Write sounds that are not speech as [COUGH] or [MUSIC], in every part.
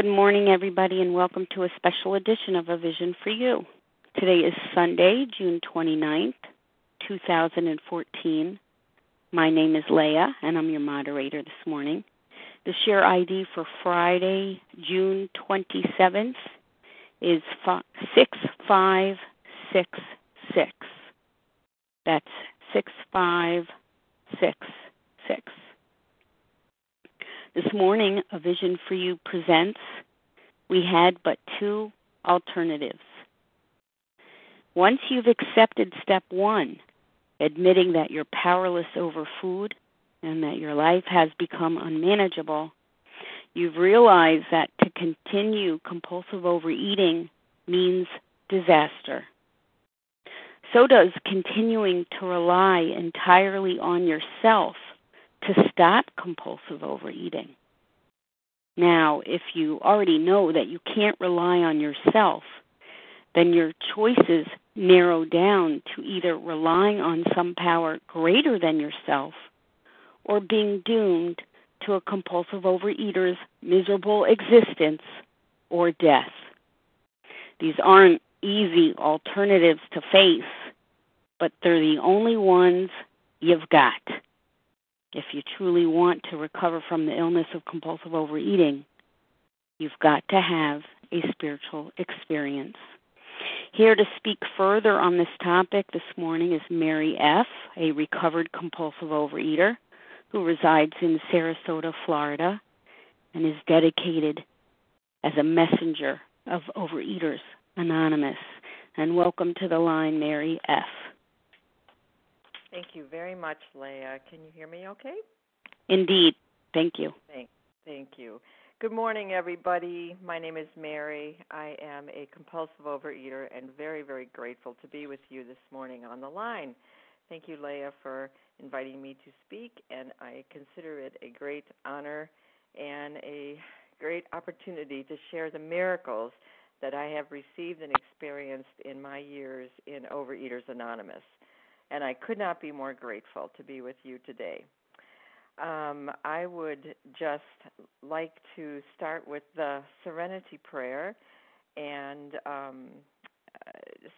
Good morning, everybody, and welcome to a special edition of A Vision for You. Today is Sunday, June 29th, 2014. My name is Leah, and I'm your moderator this morning. The share ID for Friday, June 27th is 6566. That's 6566. This morning, A Vision for You presents We Had But Two Alternatives. Once you've accepted step one, admitting that you're powerless over food and that your life has become unmanageable, you've realized that to continue compulsive overeating means disaster. So does continuing to rely entirely on yourself to stop compulsive overeating. Now, if you already know that you can't rely on yourself, then your choices narrow down to either relying on some power greater than yourself or being doomed to a compulsive overeater's miserable existence or death. These aren't easy alternatives to face, but they're the only ones you've got if you truly want to recover from the illness of compulsive overeating, you've got to have a spiritual experience. Here to speak further on this topic this morning is Mary F., a recovered compulsive overeater who resides in Sarasota, Florida, and is dedicated as a messenger of Overeaters Anonymous. And welcome to the line, Mary F. Thank you very much, Leah. Can you hear me okay? Indeed. Thank you. Thank, thank you. Good morning, everybody. My name is Mary. I am a compulsive overeater and very, very grateful to be with you this morning on the line. Thank you, Leah, for inviting me to speak, and I consider it a great honor and a great opportunity to share the miracles that I have received and experienced in my years in Overeaters Anonymous and I could not be more grateful to be with you today. Um, I would just like to start with the Serenity Prayer, and um,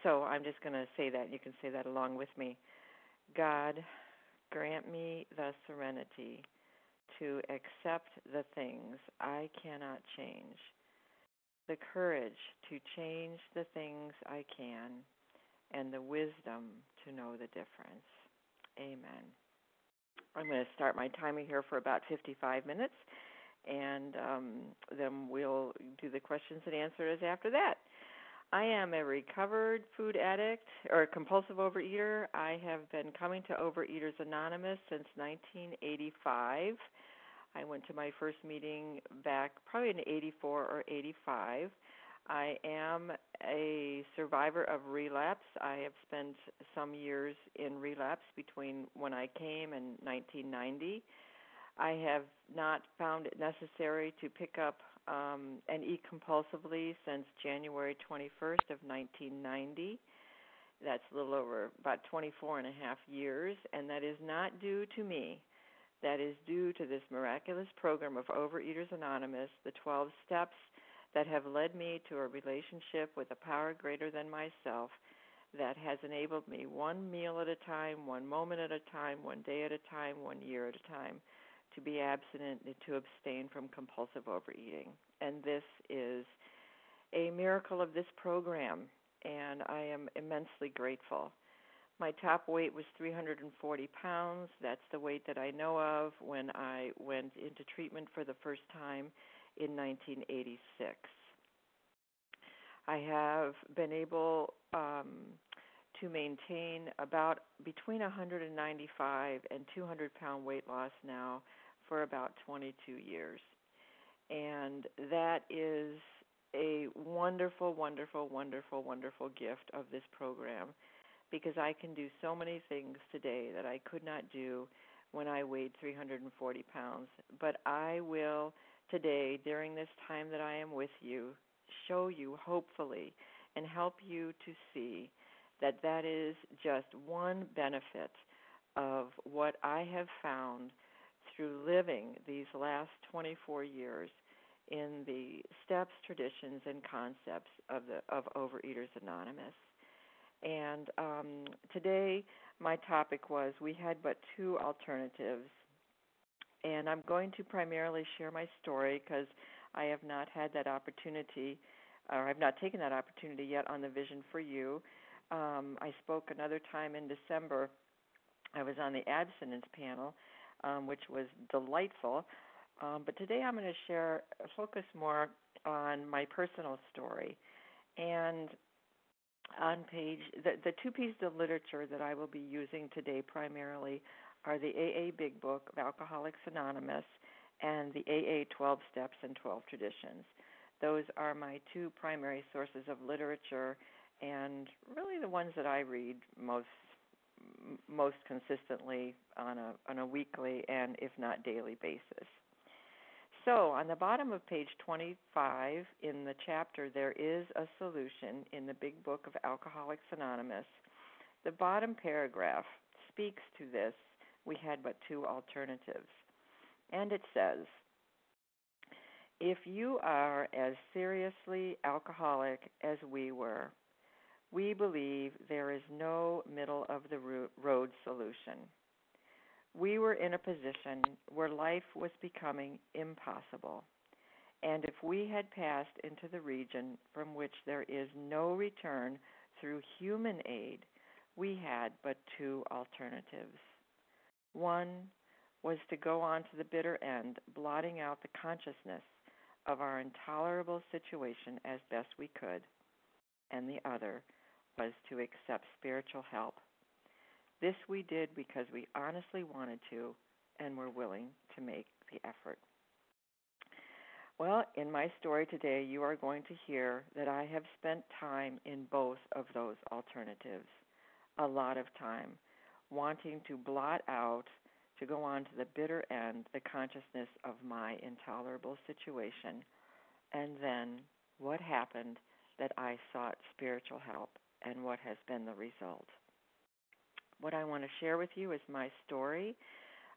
so I'm just going to say that. You can say that along with me. God, grant me the serenity to accept the things I cannot change, the courage to change the things I can and the wisdom to know the difference. Amen. I'm going to start my timer here for about 55 minutes, and um, then we'll do the questions and answers after that. I am a recovered food addict or compulsive overeater. I have been coming to Overeaters Anonymous since 1985. I went to my first meeting back probably in 84 or 85. I am a survivor of relapse. I have spent some years in relapse between when I came and 1990. I have not found it necessary to pick up um, and eat compulsively since January 21st of 1990. That's a little over about 24 and a half years, and that is not due to me. That is due to this miraculous program of Overeaters Anonymous, the 12 steps that have led me to a relationship with a power greater than myself that has enabled me one meal at a time, one moment at a time, one day at a time, one year at a time to be abstinent and to abstain from compulsive overeating. And this is a miracle of this program, and I am immensely grateful. My top weight was 340 pounds. That's the weight that I know of when I went into treatment for the first time in 1986. I have been able um, to maintain about between 195 and 200 pound weight loss now for about 22 years. And that is a wonderful, wonderful, wonderful, wonderful gift of this program because I can do so many things today that I could not do when I weighed 340 pounds. But I will today, during this time that I am with you, show you, hopefully, and help you to see that that is just one benefit of what I have found through living these last 24 years in the steps, traditions, and concepts of the of Overeaters Anonymous. And um, today, my topic was we had but two alternatives, and I'm going to primarily share my story because I have not had that opportunity, or I've not taken that opportunity yet on the Vision for You. Um, I spoke another time in December. I was on the abstinence panel, um, which was delightful. Um, but today I'm going to share, focus more on my personal story. And on page, the, the two pieces of literature that I will be using today primarily are the AA Big Book of Alcoholics Anonymous and the AA 12 Steps and 12 Traditions. Those are my two primary sources of literature and really the ones that I read most most consistently on a on a weekly and if not daily basis. So, on the bottom of page 25 in the chapter, there is a solution in the big book of Alcoholics Anonymous. The bottom paragraph speaks to this. We had but two alternatives. And it says If you are as seriously alcoholic as we were, we believe there is no middle of the road solution we were in a position where life was becoming impossible. And if we had passed into the region from which there is no return through human aid, we had but two alternatives. One was to go on to the bitter end, blotting out the consciousness of our intolerable situation as best we could, and the other was to accept spiritual help this we did because we honestly wanted to and were willing to make the effort. Well, in my story today, you are going to hear that I have spent time in both of those alternatives. A lot of time wanting to blot out, to go on to the bitter end, the consciousness of my intolerable situation. And then what happened that I sought spiritual help and what has been the result what I want to share with you is my story.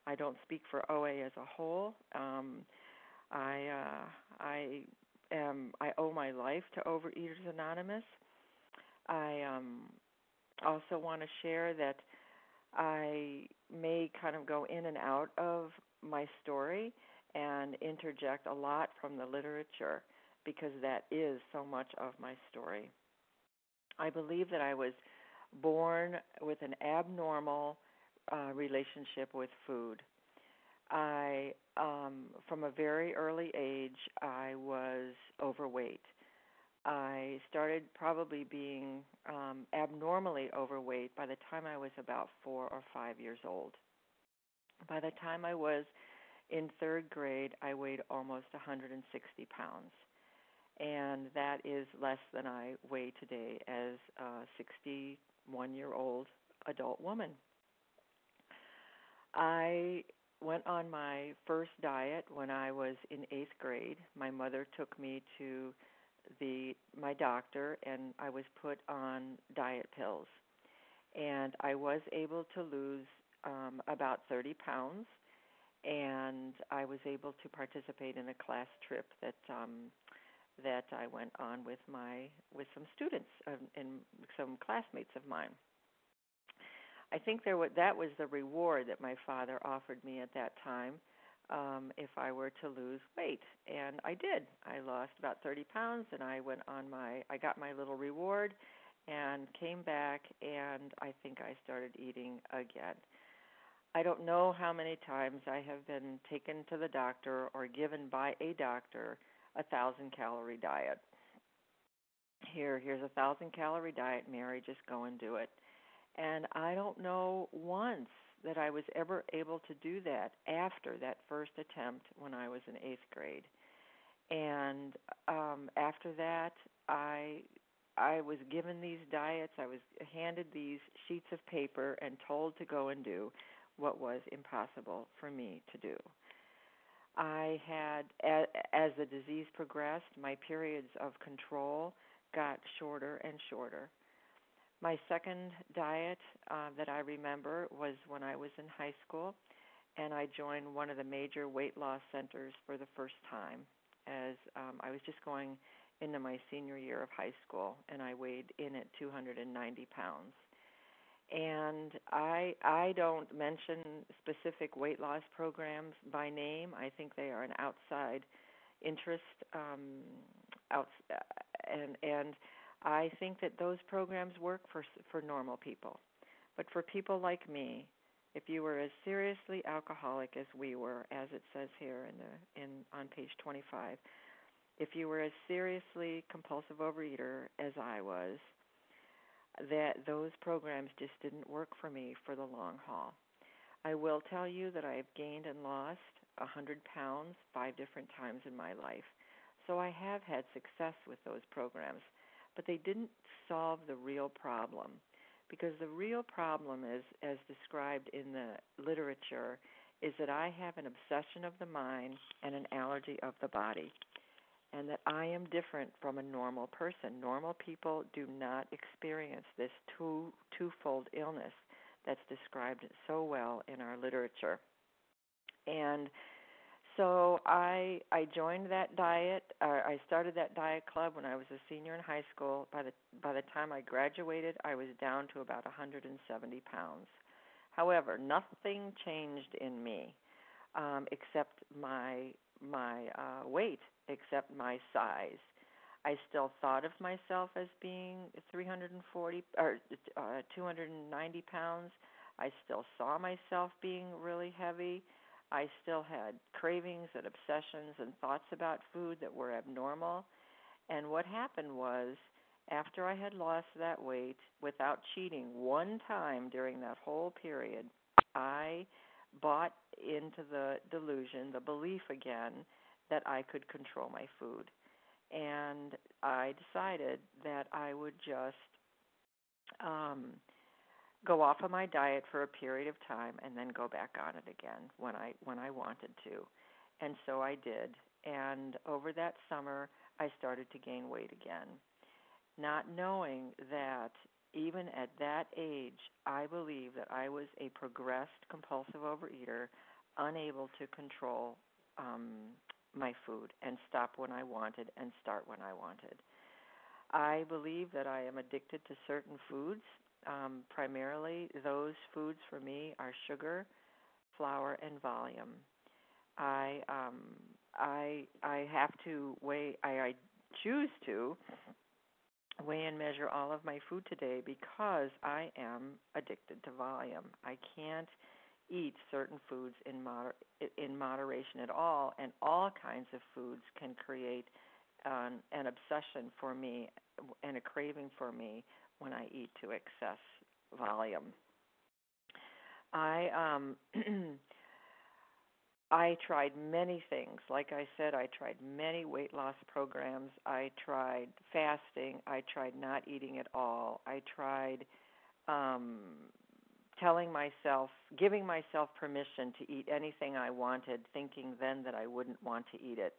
I don't speak for OA as a whole. Um, I uh, I am I owe my life to Overeaters Anonymous. I um, also want to share that I may kind of go in and out of my story and interject a lot from the literature because that is so much of my story. I believe that I was born with an abnormal uh, relationship with food. I, um, from a very early age, I was overweight. I started probably being um, abnormally overweight by the time I was about four or five years old. By the time I was in third grade, I weighed almost 160 pounds and that is less than I weigh today as a 61 year old adult woman. I went on my first diet when I was in eighth grade. My mother took me to the my doctor and I was put on diet pills. And I was able to lose um, about 30 pounds, and I was able to participate in a class trip that um, that I went on with my with some students uh, and some classmates of mine. I think there was, that was the reward that my father offered me at that time um, if I were to lose weight, and I did. I lost about 30 pounds, and I went on my I got my little reward, and came back, and I think I started eating again. I don't know how many times I have been taken to the doctor or given by a doctor a thousand calorie diet. Here, here's a thousand calorie diet, Mary, just go and do it. And I don't know once that I was ever able to do that after that first attempt when I was in eighth grade. And um, after that, I I was given these diets. I was handed these sheets of paper and told to go and do what was impossible for me to do. I had, as the disease progressed, my periods of control got shorter and shorter. My second diet uh, that I remember was when I was in high school, and I joined one of the major weight loss centers for the first time. as um, I was just going into my senior year of high school, and I weighed in at 290 pounds. And I I don't mention specific weight loss programs by name. I think they are an outside interest, um, out, and and I think that those programs work for for normal people, but for people like me, if you were as seriously alcoholic as we were, as it says here in the in on page 25, if you were as seriously compulsive overeater as I was, that those programs just didn't work for me for the long haul. I will tell you that I have gained and lost a 100 pounds five different times in my life. So I have had success with those programs, but they didn't solve the real problem. Because the real problem is, as described in the literature, is that I have an obsession of the mind and an allergy of the body and that I am different from a normal person. Normal people do not experience this two twofold illness that's described so well in our literature. And so I I joined that diet. Uh, I started that diet club when I was a senior in high school. By the by the time I graduated, I was down to about 170 pounds. However, nothing changed in me um, except my my uh, weight except my size. I still thought of myself as being 340 or uh, 290 pounds. I still saw myself being really heavy. I still had cravings and obsessions and thoughts about food that were abnormal. And what happened was, after I had lost that weight without cheating one time during that whole period, I bought into the delusion, the belief again, that I could control my food. And I decided that I would just um, go off of my diet for a period of time and then go back on it again when I when I wanted to. And so I did. And over that summer, I started to gain weight again, not knowing that even at that age, I believe that I was a progressed compulsive overeater, unable to control um, my food and stop when I wanted and start when I wanted. I believe that I am addicted to certain foods. Um, primarily, those foods for me are sugar, flour, and volume. I um, I I have to weigh. I, I choose to weigh and measure all of my food today because I am addicted to volume. I can't eat certain foods in moder- in moderation at all, and all kinds of foods can create an obsession for me and a craving for me when I eat to excess volume. I um [CLEARS THROAT] I tried many things. Like I said, I tried many weight loss programs. I tried fasting. I tried not eating at all. I tried um telling myself, giving myself permission to eat anything I wanted, thinking then that I wouldn't want to eat it.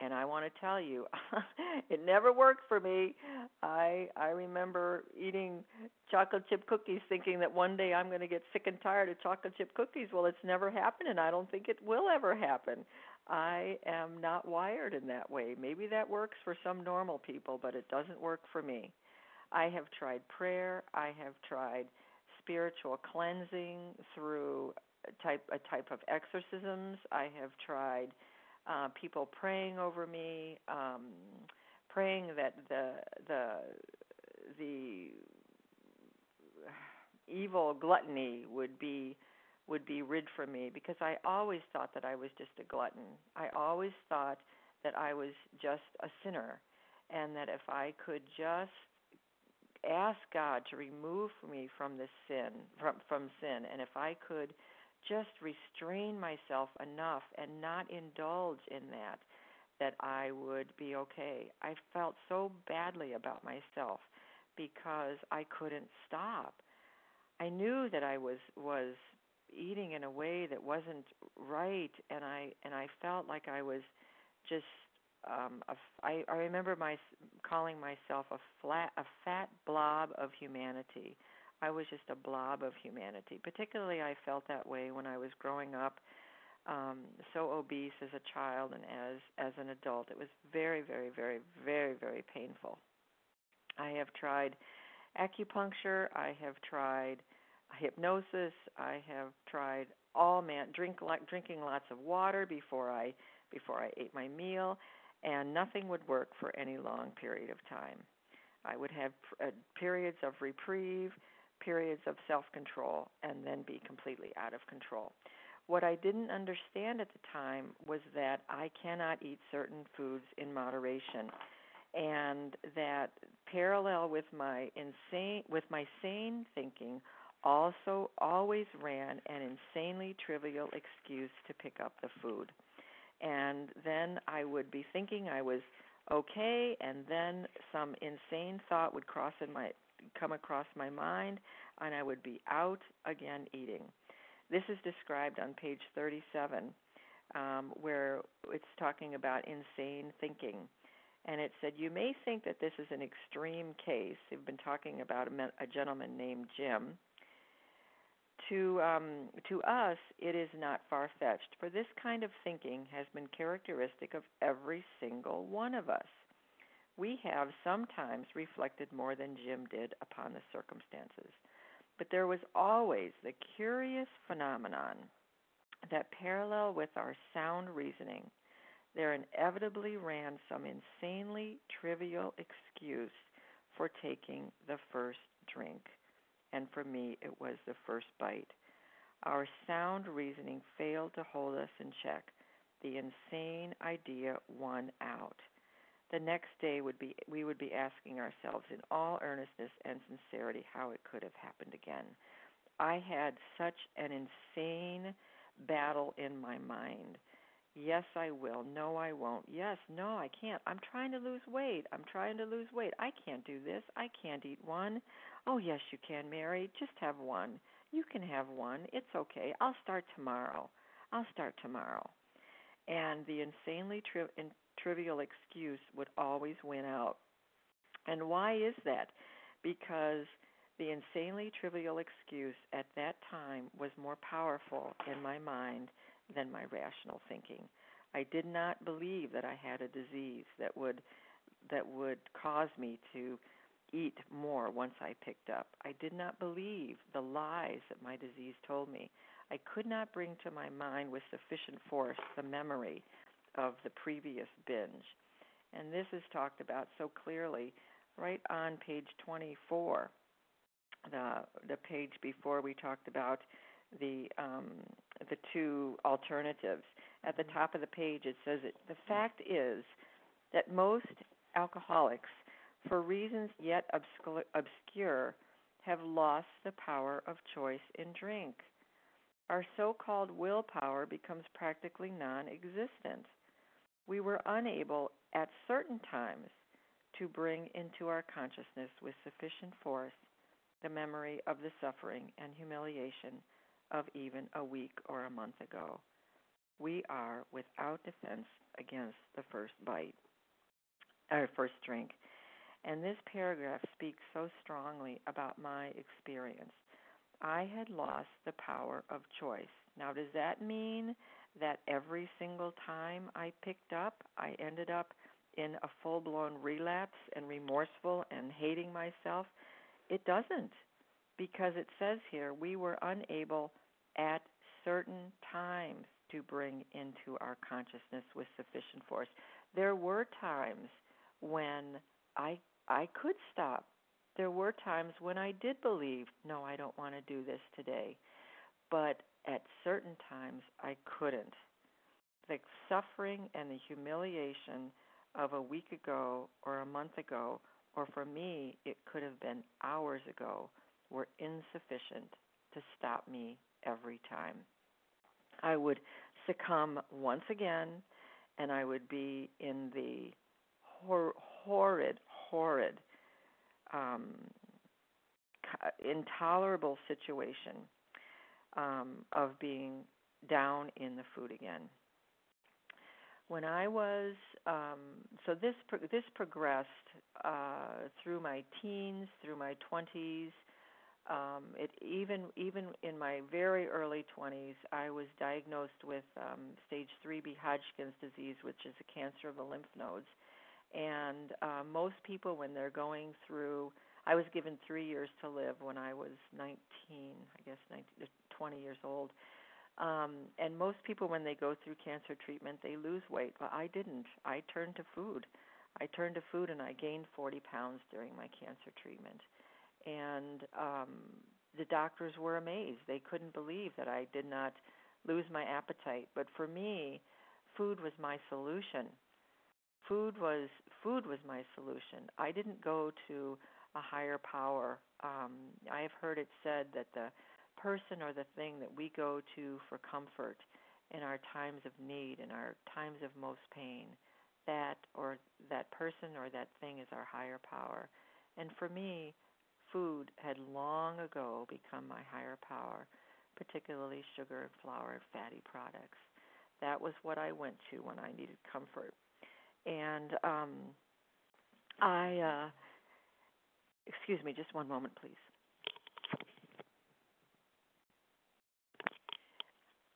And I want to tell you, [LAUGHS] it never worked for me. I I remember eating chocolate chip cookies thinking that one day I'm going to get sick and tired of chocolate chip cookies. Well, it's never happened and I don't think it will ever happen. I am not wired in that way. Maybe that works for some normal people, but it doesn't work for me. I have tried prayer, I have tried spiritual cleansing through a type a type of exorcisms. I have tried uh, people praying over me, um, praying that the the the evil gluttony would be would be rid from me because I always thought that I was just a glutton. I always thought that I was just a sinner and that if I could just ask God to remove me from this sin, from from sin, and if I could just restrain myself enough and not indulge in that, that I would be okay. I felt so badly about myself because I couldn't stop. I knew that I was was eating in a way that wasn't right and I and I felt like I was just um, a, I, I remember my calling myself a flat, a fat blob of humanity. I was just a blob of humanity. Particularly, I felt that way when I was growing up um, so obese as a child and as as an adult. It was very, very, very, very, very painful. I have tried acupuncture. I have tried hypnosis. I have tried all man drink like drinking lots of water before I before I ate my meal, and nothing would work for any long period of time. I would have uh, periods of reprieve, periods of self-control, and then be completely out of control. What I didn't understand at the time was that I cannot eat certain foods in moderation and that parallel with my insane with my sane thinking also always ran an insanely trivial excuse to pick up the food. And then I would be thinking I was okay and then some insane thought would cross in my come across my mind and I would be out again eating. This is described on page 37 um, where it's talking about insane thinking and it said you may think that this is an extreme case. They've been talking about a, a gentleman named Jim. To um, to us, it is not far fetched, for this kind of thinking has been characteristic of every single one of us. We have sometimes reflected more than Jim did upon the circumstances, but there was always the curious phenomenon that parallel with our sound reasoning there inevitably ran some insanely trivial excuse for taking the first drink. And for me, it was the first bite. Our sound reasoning failed to hold us in check. The insane idea won out. The next day would be we would be asking ourselves in all earnestness and sincerity how it could have happened again. I had such an insane battle in my mind Yes, I will. No, I won't. Yes, no, I can't. I'm trying to lose weight. I'm trying to lose weight. I can't do this. I can't eat one. Oh, yes, you can, Mary. Just have one. You can have one. It's okay. I'll start tomorrow. I'll start tomorrow. And the insanely in- trivial excuse would always win out. And why is that? Because the insanely trivial excuse at that time was more powerful in my mind than my rational thinking. I did not believe that I had a disease that would that would cause me to eat more once I picked up. I did not believe the lies that my disease told me. I could not bring to my mind with sufficient force the memory of the previous binge. And this is talked about so clearly right on page 24, the the page before we talked about the um, the two alternatives. At the top of the page, it says it. The fact is that most alcoholics, for reasons yet obscure, have lost the power of choice in drink. Our so called willpower becomes practically non existent. We were unable at certain times to bring into our consciousness with sufficient force the memory of the suffering and humiliation of even a week or a month ago. We are without defense against the first bite, or first drink. And this paragraph speaks so strongly about my experience. I had lost the power of choice. Now, does that mean that every single time I picked up, I ended up in a full blown relapse and remorseful and hating myself? It doesn't because it says here we were unable at certain times to bring into our consciousness with sufficient force. There were times when I I could stop. There were times when I did believe, no, I don't want to do this today. But at certain times I couldn't. The suffering and the humiliation of a week ago or a month ago, or for me, it could have been hours ago, were insufficient to stop me every time. I would succumb once again, and I would be in the hor- horrid, horrid, um, intolerable situation um, of being down in the food again. When I was um, so this pro- this progressed uh, through my teens, through my twenties, um, it even even in my very early 20s, I was diagnosed with um, stage 3B Hodgkin's disease, which is a cancer of the lymph nodes. And uh, most people, when they're going through, I was given three years to live when I was 19, I guess 19, 20 years old. Um, and most people, when they go through cancer treatment, they lose weight. But I didn't. I turned to food. I turned to food, and I gained 40 pounds during my cancer treatment and um, the doctors were amazed. They couldn't believe that I did not lose my appetite. But for me, food was my solution. Food was food was my solution. I didn't go to a higher power. Um, I have heard it said that the person or the thing that we go to for comfort in our times of need, in our times of most pain, that or that person or that thing is our higher power. And for me, food had long ago become my higher power, particularly sugar flour and fatty products. That was what I went to when I needed comfort. And um, I, uh, excuse me, just one moment, please.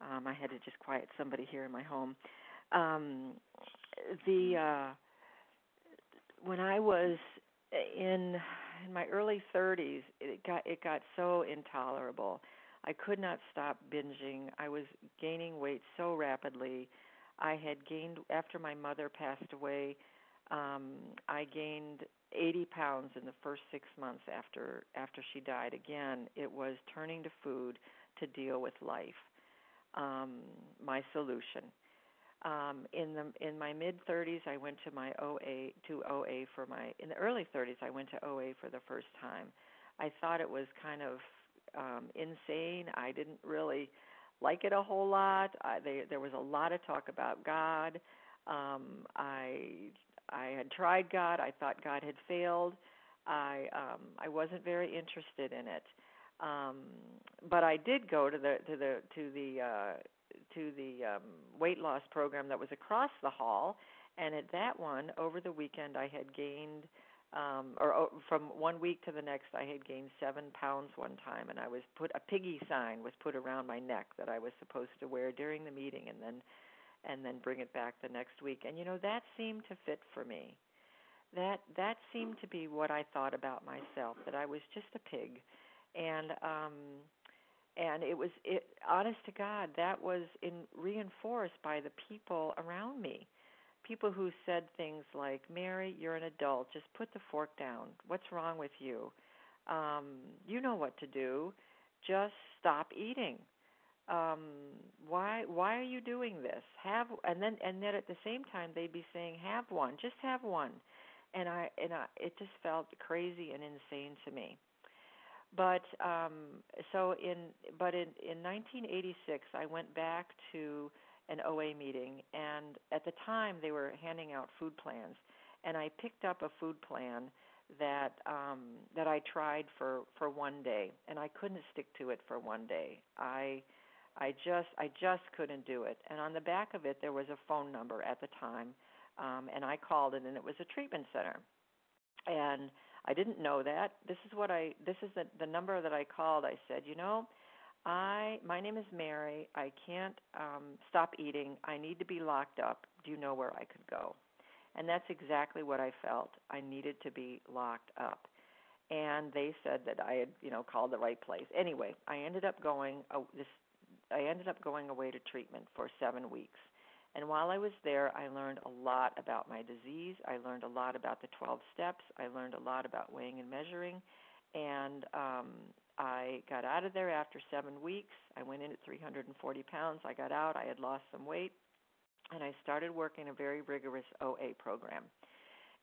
Um, I had to just quiet somebody here in my home. Um, the uh, when I was in in my early 30s, it got it got so intolerable. I could not stop binging. I was gaining weight so rapidly. I had gained after my mother passed away. Um, I gained 80 pounds in the first six months after after she died. Again, it was turning to food to deal with life. Um, my solution um, in the in my mid 30s, I went to my OA to OA for my in the early 30s. I went to OA for the first time. I thought it was kind of um, insane. I didn't really like it a whole lot. I, they, there was a lot of talk about God. Um, I I had tried God. I thought God had failed. I um, I wasn't very interested in it. Um, but I did go to the to the to the uh, to the um, weight loss program that was across the hall, and at that one over the weekend I had gained, um, or oh, from one week to the next I had gained seven pounds one time, and I was put a piggy sign was put around my neck that I was supposed to wear during the meeting, and then and then bring it back the next week, and you know that seemed to fit for me. That that seemed to be what I thought about myself that I was just a pig, and um and it was it honest to god that was in reinforced by the people around me. People who said things like mary you're an adult. Just put the fork down. What's wrong with you? Um you know what to do. Just stop eating um why why are you doing this? Have and then and then at the same time they'd be saying have one just have one. And i and i it just felt crazy and insane to me. But um, so in but in in 1986, I went back to an OA meeting, and at the time they were handing out food plans, and I picked up a food plan that um, that I tried for for one day, and I couldn't stick to it for one day. I I just I just couldn't do it. And on the back of it, there was a phone number at the time, um, and I called it, and it was a treatment center, and I didn't know that. This is what I this is the the number that I called. I said, "You know, I my name is Mary. I can't um stop eating. I need to be locked up. Do you know where I could go?" And that's exactly what I felt. I needed to be locked up. And they said that I had, you know, called the right place. Anyway, I ended up going uh, this I ended up going away to treatment for 7 weeks. And while I was there, I learned a lot about my disease. I learned a lot about the 12 steps. I learned a lot about weighing and measuring. And um, I got out of there after seven weeks. I went in at 340 pounds. I got out. I had lost some weight. And I started working a very rigorous OA program.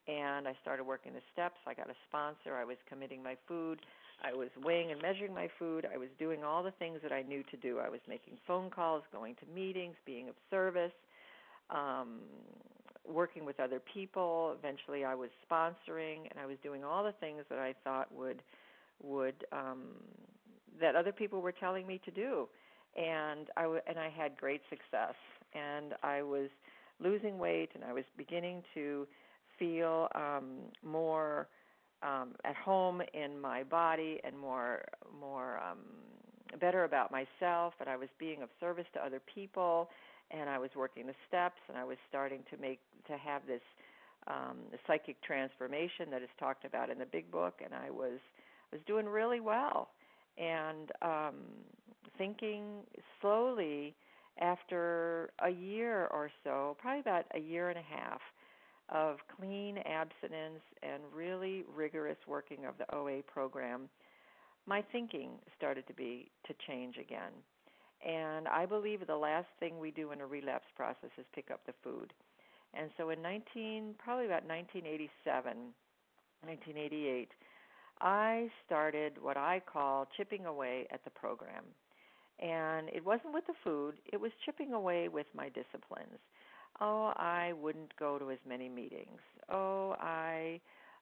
And I started working the steps. I got a sponsor. I was committing my food. I was weighing and measuring my food. I was doing all the things that I knew to do. I was making phone calls, going to meetings, being of service um, working with other people. Eventually, I was sponsoring, and I was doing all the things that I thought would would um, that other people were telling me to do, and I w- and I had great success, and I was losing weight, and I was beginning to feel um, more um, at home in my body and more more um, better about myself, and I was being of service to other people, and I was working the steps, and I was starting to make to have this um, psychic transformation that is talked about in the big book, and I was was doing really well, and um, thinking slowly after a year or so, probably about a year and a half of clean abstinence and really rigorous working of the OA program, my thinking started to be to change again. And I believe the last thing we do in a relapse process is pick up the food. And so in 19 probably about 1987, 1988, I started what I call chipping away at the program. And it wasn't with the food, it was chipping away with my disciplines. Oh, I wouldn't go to as many meetings. Oh, I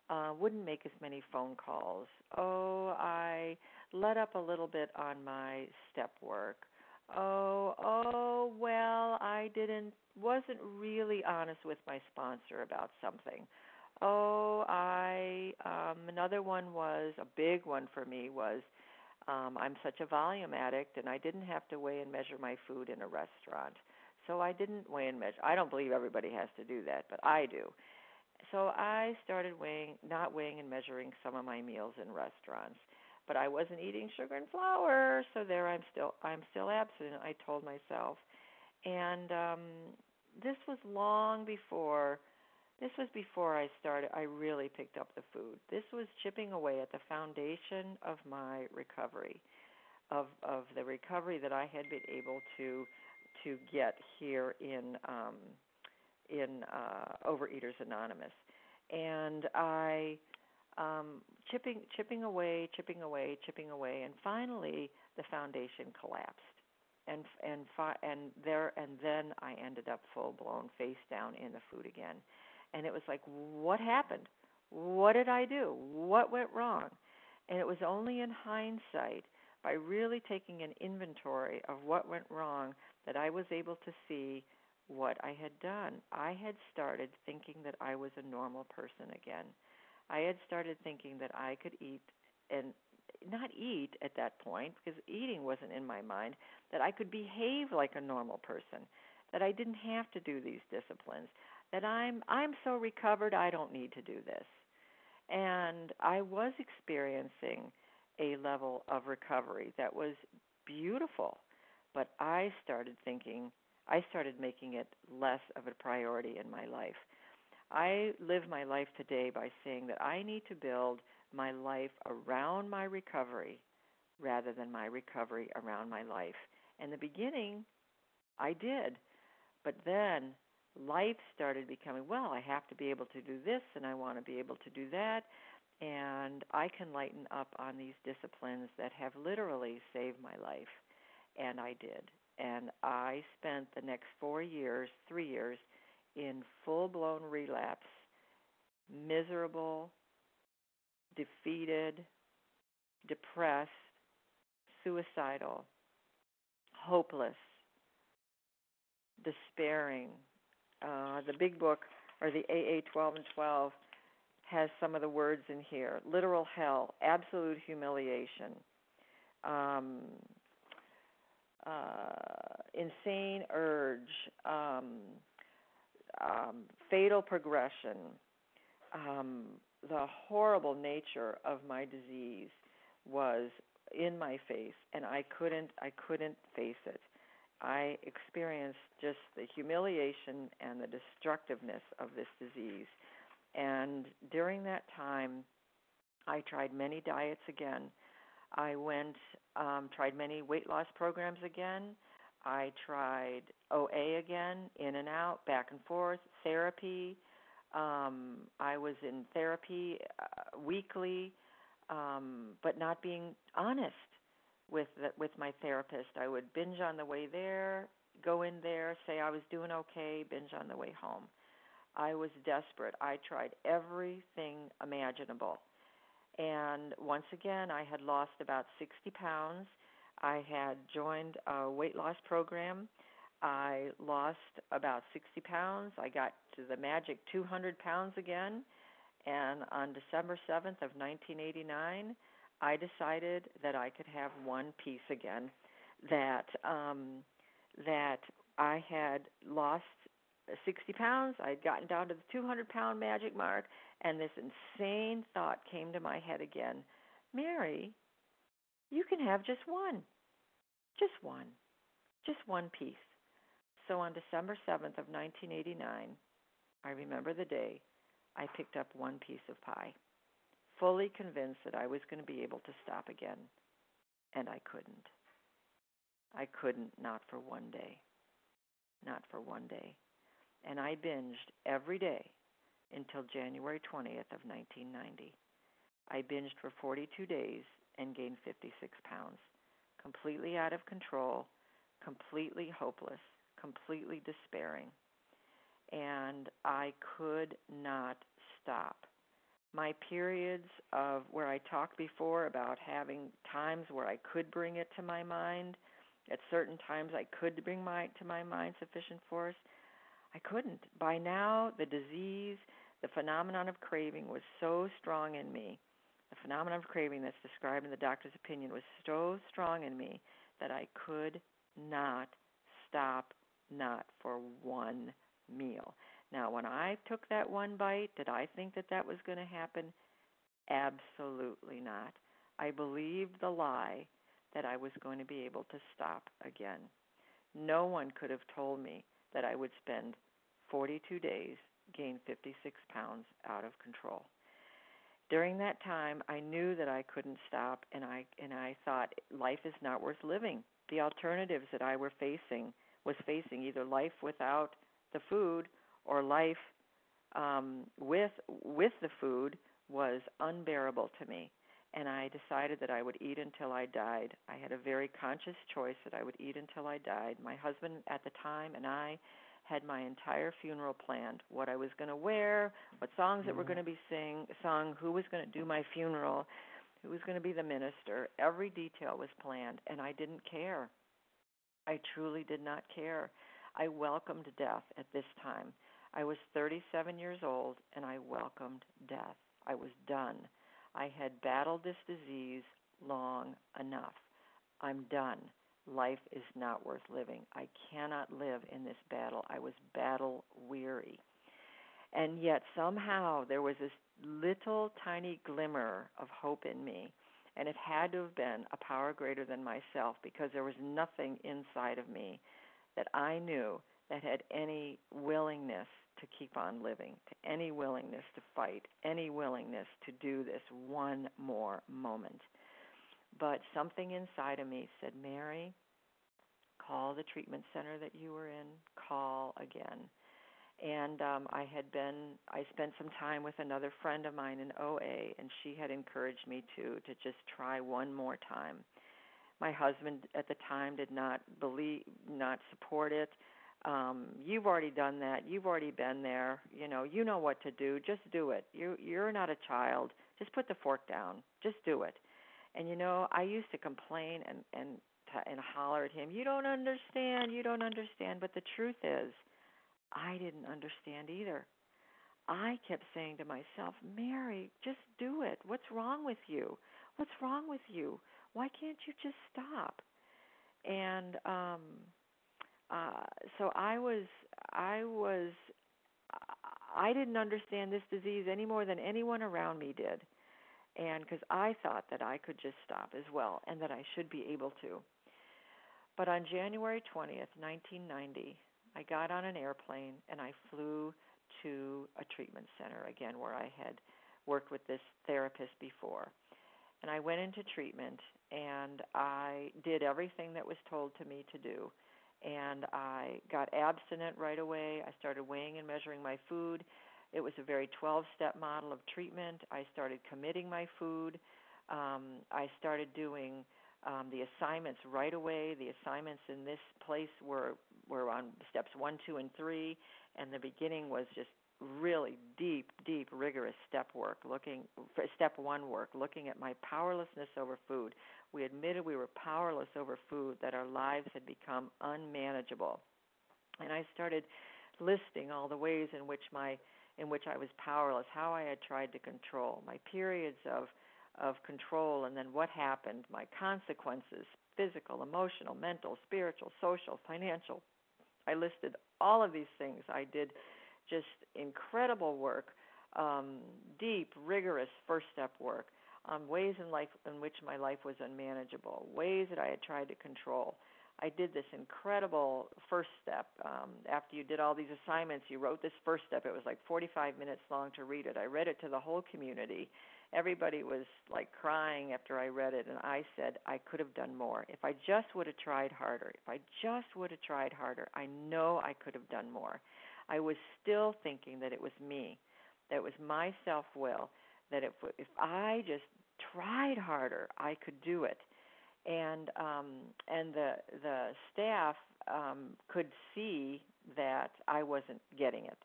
uh, wouldn't make as many phone calls. Oh, I let up a little bit on my step work. Oh, oh, well, I didn't wasn't really honest with my sponsor about something. Oh, I um another one was a big one for me was um I'm such a volume addict and I didn't have to weigh and measure my food in a restaurant. So I didn't weigh and measure. I don't believe everybody has to do that, but I do. So I started weighing not weighing and measuring some of my meals in restaurants. But I wasn't eating sugar and flour, so there I'm still I'm still abstinent, I told myself. And um this was long before this was before I started I really picked up the food. This was chipping away at the foundation of my recovery of of the recovery that I had been able to to get here in um in uh Overeaters Anonymous. And I um chipping chipping away, chipping away, chipping away and finally the foundation collapsed and and fi- and there and then I ended up full blown face down in the food again, and it was like, what happened? What did I do? What went wrong? And it was only in hindsight, by really taking an inventory of what went wrong, that I was able to see what I had done. I had started thinking that I was a normal person again. I had started thinking that I could eat and not eat at that point because eating wasn't in my mind that I could behave like a normal person that I didn't have to do these disciplines that I'm I'm so recovered I don't need to do this and I was experiencing a level of recovery that was beautiful but I started thinking I started making it less of a priority in my life I live my life today by saying that I need to build my life around my recovery rather than my recovery around my life. In the beginning, I did. But then life started becoming, well, I have to be able to do this and I want to be able to do that. And I can lighten up on these disciplines that have literally saved my life. And I did. And I spent the next four years, three years, in full blown relapse, miserable, defeated, depressed, suicidal, hopeless, despairing. Uh, the big book, or the AA 12 and 12, has some of the words in here literal hell, absolute humiliation, um, insane urge, um, um, fatal progression, um, the horrible nature of my disease was in my face and I couldn't I couldn't face it. I experienced just the humiliation and the destructiveness of this disease. And during that time I tried many diets again. I went um tried many weight loss programs again. I tried OA again, in and out, back and forth, therapy, um, I was in therapy uh, weekly, um, but not being honest with the, with my therapist. I would binge on the way there, go in there, say I was doing okay, binge on the way home. I was desperate. I tried everything imaginable. And once again, I had lost about 60 pounds. I had joined a weight loss program I lost about 60 pounds. I got to the magic 200 pounds again, And on December 7th of 1989, I decided that I could have one piece again. That um, that I had lost 60 pounds. I'd gotten down to the 200 pound magic mark, and this insane thought came to my head again Mary, you can have just one. Just one. Just one piece. So on December 7th of 1989, I remember the day, I picked up one piece of pie, fully convinced that I was going to be able to stop again. And I couldn't. I couldn't, not for one day. Not for one day. And I binged every day until January 20th of 1990. I binged for 42 days and gained 56 pounds. Completely out of control, completely hopeless, completely despairing. And I could not stop. My periods of where I talked before about having times where I could bring it to my mind, at certain times I could bring my to my mind sufficient force. I couldn't. By now the disease, the phenomenon of craving was so strong in me the phenomenon of craving that's described in the doctor's opinion was so strong in me that I could not stop, not for one meal. Now, when I took that one bite, did I think that that was going to happen? Absolutely not. I believed the lie that I was going to be able to stop again. No one could have told me that I would spend 42 days, gain 56 pounds out of control during that time I knew that I couldn't stop and I and I thought life is not worth living. The alternatives that I were facing was facing either life without the food or life um with with the food was unbearable to me and I decided that I would eat until I died. I had a very conscious choice that I would eat until I died. My husband at the time and I had my entire funeral planned what I was going to wear, what songs that were mm-hmm. going to be sing, sung, who was going to do my funeral, who was going to be the minister. Every detail was planned, and I didn't care. I truly did not care. I welcomed death at this time. I was 37 years old, and I welcomed death. I was done. I had battled this disease long enough. I'm done life is not worth living. I cannot live in this battle. I was battle weary. And yet somehow there was this little tiny glimmer of hope in me. And it had to have been a power greater than myself because there was nothing inside of me that I knew that had any willingness to keep on living, to any willingness to fight, any willingness to do this one more moment. But something inside of me said, Mary, call the treatment center that you were in, call again. And um, I had been, I spent some time with another friend of mine in OA, and she had encouraged me to to just try one more time. My husband at the time did not believe, not support it. Um, you've already done that. You've already been there. You know, you know what to do. Just do it. You you're not a child. Just put the fork down. Just do it. And you know, I used to complain and and and holler at him, "You don't understand. You don't understand." But the truth is, I didn't understand either. I kept saying to myself, "Mary, just do it. What's wrong with you? What's wrong with you? Why can't you just stop?" And um uh so I was I was I didn't understand this disease any more than anyone around me did and because I thought that I could just stop as well and that I should be able to. But on January 20th, 1990, I got on an airplane and I flew to a treatment center again where I had worked with this therapist before. And I went into treatment and I did everything that was told to me to do. And I got abstinent right away. I started weighing and measuring my food it was a very 12 step model of treatment. I started committing my food. Um, I started doing um, the assignments right away. The assignments in this place were were on steps one, two, and three, and the beginning was just really deep, deep, rigorous step work. Looking step one work, looking at my powerlessness over food. We admitted we were powerless over food, that our lives had become unmanageable, and I started listing all the ways in which my in which I was powerless, how I had tried to control, my periods of of control and then what happened, my consequences, physical, emotional, mental, spiritual, social, financial. I listed all of these things. I did just incredible work, um, deep, rigorous first step work on ways in life in which my life was unmanageable, ways that I had tried to control. I did this incredible first step. Um, after you did all these assignments, you wrote this first step. It was like 45 minutes long to read it. I read it to the whole community. Everybody was like crying after I read it, and I said I could have done more. If I just would have tried harder, if I just would have tried harder, I know I could have done more. I was still thinking that it was me, that it was my self will, that if if I just tried harder, I could do it and um, and the the staff um, could see that I wasn't getting it.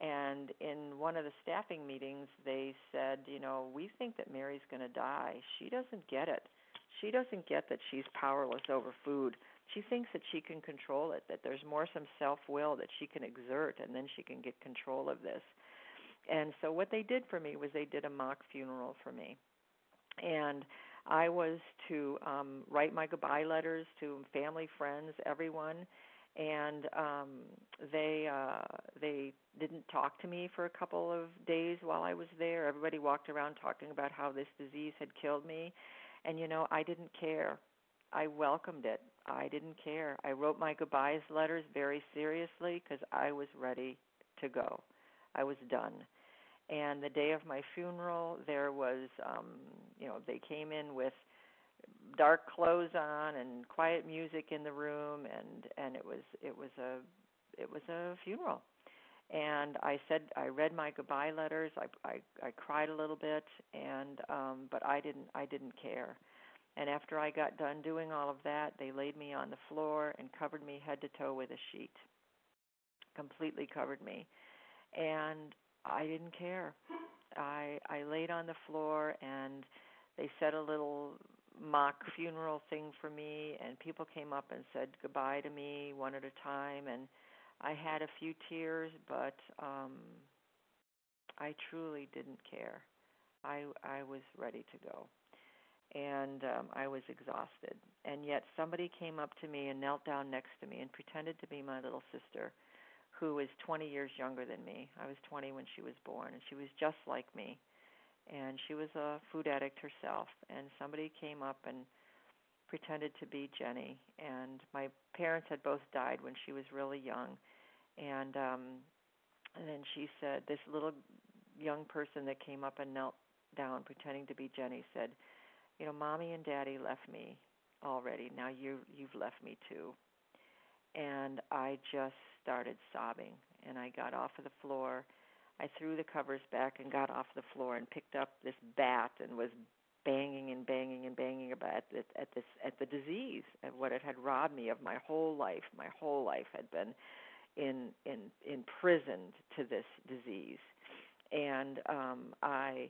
And in one of the staffing meetings, they said, you know, we think that Mary's going to die. She doesn't get it. She doesn't get that she's powerless over food. She thinks that she can control it, that there's more some self will that she can exert, and then she can get control of this. And so what they did for me was they did a mock funeral for me. And I was to um, write my goodbye letters to family, friends, everyone, and um, they uh, they didn't talk to me for a couple of days while I was there. Everybody walked around talking about how this disease had killed me, and you know I didn't care. I welcomed it. I didn't care. I wrote my goodbyes letters very seriously because I was ready to go. I was done and the day of my funeral there was um you know they came in with dark clothes on and quiet music in the room and and it was it was a it was a funeral. And i said i read my goodbye letters. I i i cried a little bit and um but i didn't i didn't care. And after i got done doing all of that they laid me on the floor and covered me head to toe with a sheet. Completely covered me. And I didn't care. I I laid on the floor and they said a little mock funeral thing for me and people came up and said goodbye to me one at a time and I had a few tears but um I truly didn't care. I I was ready to go. And um I was exhausted. And yet somebody came up to me and knelt down next to me and pretended to be my little sister who is 20 years younger than me. I was 20 when she was born, and she was just like me. And she was a food addict herself. And somebody came up and pretended to be Jenny. And my parents had both died when she was really young. And um, and then she said, this little young person that came up and knelt down pretending to be Jenny said, you know, mommy and daddy left me already. Now you you've left me too and I just started sobbing. And I got off of the floor. I threw the covers back and got off the floor and picked up this bat and was banging and banging and banging about at, the, at this at the disease and what it had robbed me of my whole life. My whole life had been in in imprisoned to this disease, and um, I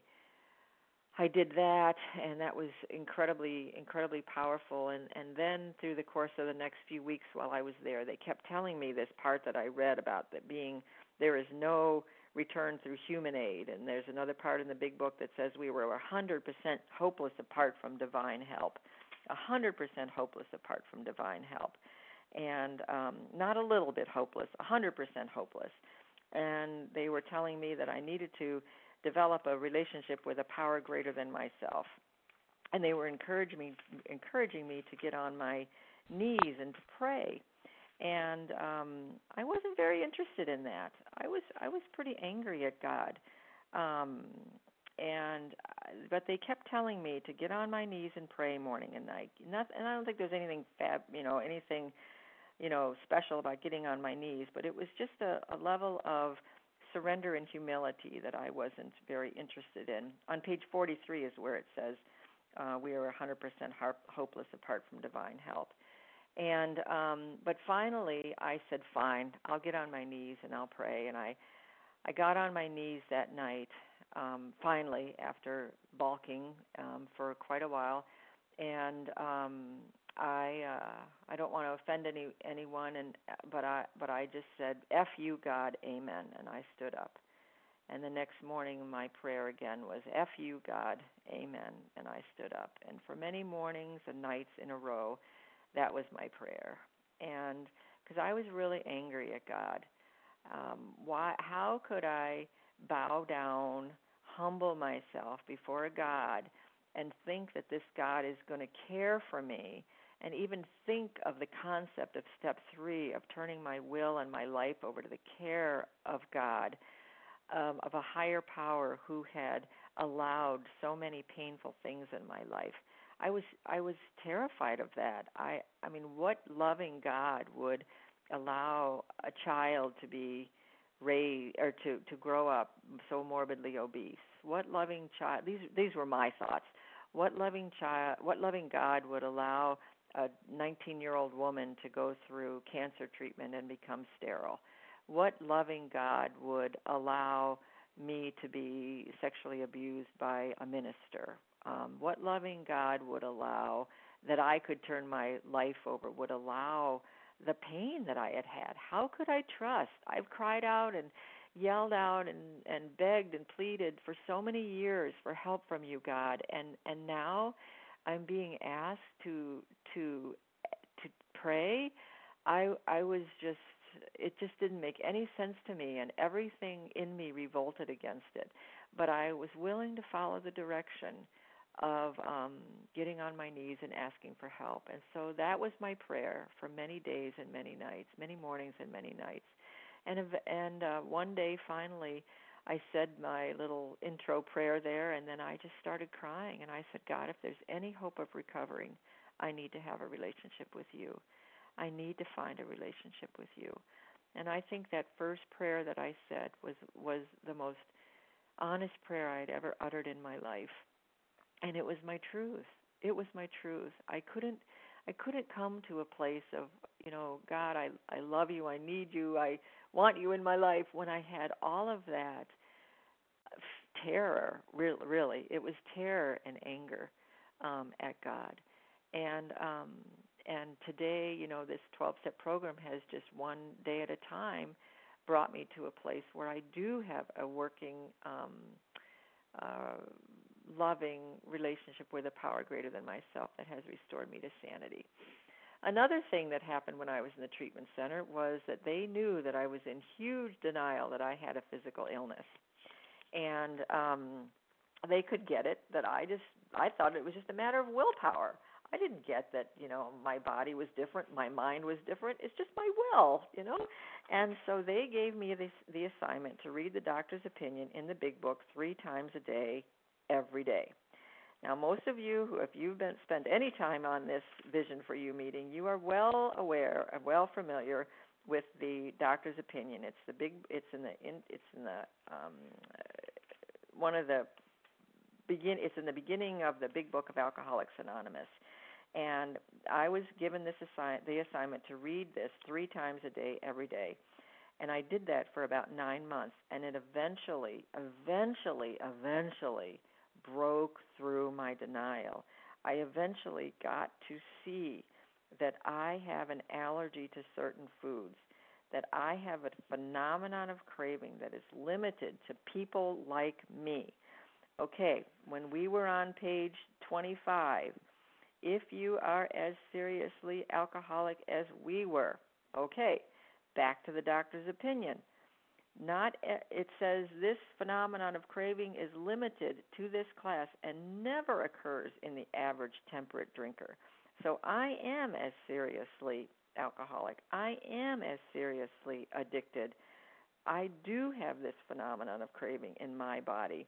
I did that, and that was incredibly, incredibly powerful. And and then through the course of the next few weeks while I was there, they kept telling me this part that I read about that being there is no return through human aid, and there's another part in the big book that says we were 100% hopeless apart from divine help, 100% hopeless apart from divine help, and um, not a little bit hopeless, 100% hopeless. And they were telling me that I needed to develop a relationship with a power greater than myself. And they were encouraging me, encouraging me to get on my knees and to pray. And um, I wasn't very interested in that. I was I was pretty angry at God. Um, and uh, but they kept telling me to get on my knees and pray morning and night. Not, and I don't think there's anything fab, you know, anything, you know, special about getting on my knees. But it was just a, a level of surrender and humility that I wasn't very interested in. On page 43 is where it says, uh, we are 100% hopeless apart from divine help. And um, but finally, I said, "Fine, I'll get on my knees and I'll pray." And I, I got on my knees that night. Um, finally, after balking um, for quite a while, and um, I uh, I don't want to offend any anyone, and but I but I just said, "F you, God, Amen," and I stood up, And the next morning, my prayer again was, F you, God, amen. And I stood up. And for many mornings and nights in a row, that was my prayer. And because I was really angry at God. Um, why? How could I bow down, humble myself before a God, and think that this God is going to care for me, and even think of the concept of step three of turning my will and my life over to the care of God, um, of a higher power who had allowed so many painful things in my life. I was I was terrified of that. I I mean, what loving God would allow a child to be raised or to to grow up so morbidly obese? What loving child? These these were my thoughts. What loving child? What loving God would allow a 19-year-old woman to go through cancer treatment and become sterile? What loving God would allow me to be sexually abused by a minister? Um, what loving God would allow that I could turn my life over? Would allow the pain that I had had. How could I trust? I've cried out and yelled out and and begged and pleaded for so many years for help from you God and and now I'm being asked to to to pray I I was just it just didn't make any sense to me and everything in me revolted against it but I was willing to follow the direction of um, getting on my knees and asking for help. And so that was my prayer for many days and many nights, many mornings and many nights. And and uh, one day, finally, I said my little intro prayer there, and then I just started crying. And I said, God, if there's any hope of recovering, I need to have a relationship with you. I need to find a relationship with you. And I think that first prayer that I said was was the most honest prayer I had ever uttered in my life and it was my truth it was my truth i couldn't i couldn't come to a place of you know god i i love you i need you i want you in my life when i had all of that terror really really it was terror and anger um at god and um and today you know this 12 step program has just one day at a time brought me to a place where i do have a working um uh loving relationship with a power greater than myself that has restored me to sanity. Another thing that happened when I was in the treatment center was that they knew that I was in huge denial that I had a physical illness. And um they could get it that I just I thought it was just a matter of willpower. I didn't get that, you know, my body was different, my mind was different. It's just my will, you know. And so they gave me the the assignment to read the doctor's opinion in the big book 3 times a day every day. Now, most of you who, if you've been spent any time on this Vision for You meeting, you are well aware and well familiar with the doctor's opinion. It's the big. It's in the. In, it's in the. Um, one of the begin. It's in the beginning of the Big Book of Alcoholics Anonymous, and I was given this assign the assignment to read this three times a day, every day. And I did that for about nine months, and it eventually, eventually, eventually broke through my denial. I eventually got to see that I have an allergy to certain foods, that I have a phenomenon of craving that is limited to people like me. Okay, when we were on page 25, if you are as seriously alcoholic as we were, okay, back to the doctor's opinion not eh, it says this phenomenon of craving is limited to this class and never occurs in the average temperate drinker so i am as seriously alcoholic. I am as seriously addicted. I do have this phenomenon of craving in my body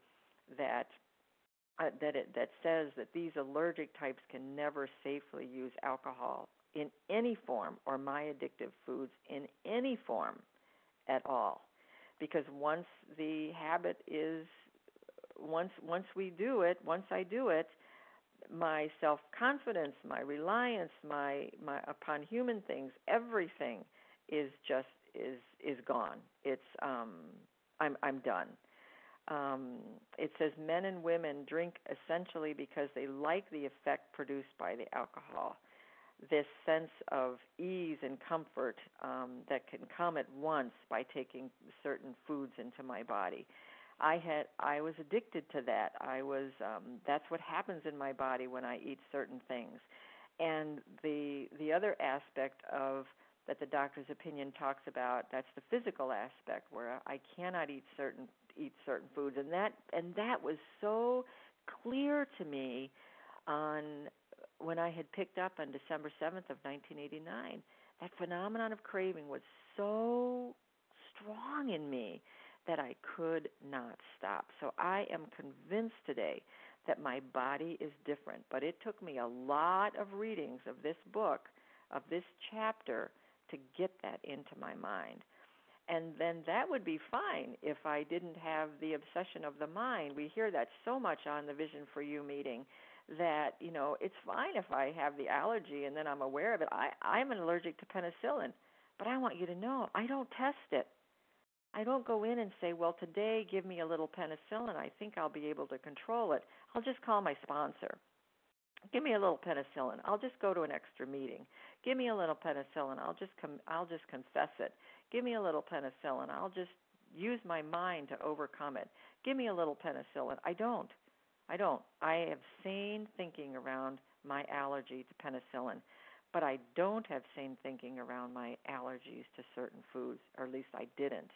that uh, that it that says that these allergic types can never safely use alcohol in any form or my addictive foods in any form at all. Because once the habit is once once we do it once i do it my self confidence my reliance my my upon human things everything is just is is gone. It's um i'm i'm done. Um it says men and women drink essentially because they like the effect produced by the alcohol. This sense of ease and comfort um, that can come at once by taking certain foods into my body. I had I was addicted to that. I was um that's what happens in my body when I eat certain things. And the the other aspect of that the doctor's opinion talks about that's the physical aspect where I cannot eat certain eat certain foods and that and that was so clear to me on when I had picked up on December 7th of 1989 that phenomenon of craving was so strong in me that I could not stop. So I am convinced today that my body is different. But it took me a lot of readings of this book, of this chapter, to get that into my mind. And then that would be fine if I didn't have the obsession of the mind. We hear that so much on the Vision for You meeting that you know it's fine if I have the allergy and then I'm aware of it. I I'm allergic to penicillin, but I want you to know I don't test it. I don't go in and say, well, today give me a little penicillin. I think I'll be able to control it. I'll just call my sponsor. Give me a little penicillin. I'll just go to an extra meeting. Give me a little penicillin. I'll just com- I'll just confess it. Give me a little penicillin. I'll just use my mind to overcome it. Give me a little penicillin. I don't. I don't. I have sane thinking around my allergy to penicillin, but I don't have sane thinking around my allergies to certain foods, or at least I didn't.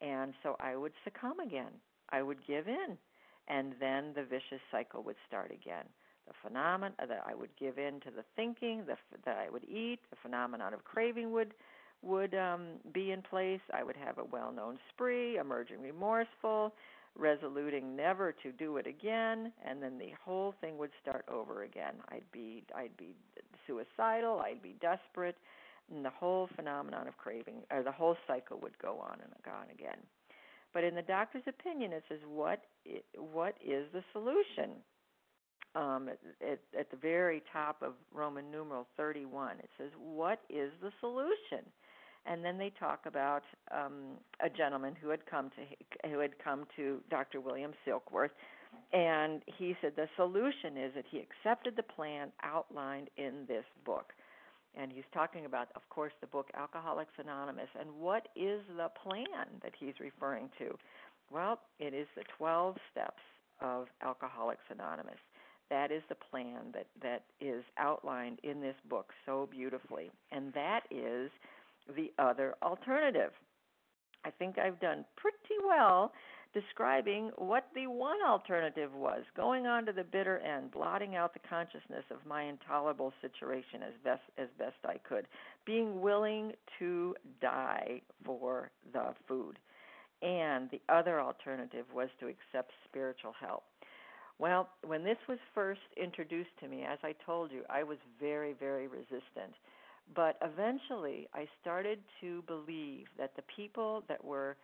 And so I would succumb again. I would give in. And then the vicious cycle would start again. The phenomenon that I would give in to the thinking, the, that I would eat, the phenomenon of craving would would um, be in place. I would have a well-known spree, emerging remorseful, resoluting never to do it again, and then the whole thing would start over again. I'd be I'd be suicidal. I'd be desperate and the whole phenomenon of craving or the whole cycle would go on and on again. But in the doctor's opinion, it says what what is the solution? Um, at, at the very top of Roman numeral 31, it says what is the solution? And then they talk about um, a gentleman who had come to who had come to Dr. William Silkworth, and he said the solution is that he accepted the plan outlined in this book and he's talking about, of course, the book Alcoholics Anonymous. And what is the plan that he's referring to? Well, it is the 12 steps of Alcoholics Anonymous. That is the plan that, that is outlined in this book so beautifully. And that is the other alternative. I think I've done pretty well describing what the one alternative was going on to the bitter end, blotting out the consciousness of my intolerable situation as best as best I could, being willing to die for the food. And the other alternative was to accept spiritual help. Well, when this was first introduced to me, as I told you, I was very, very resistant. But eventually, I started to believe that the people that were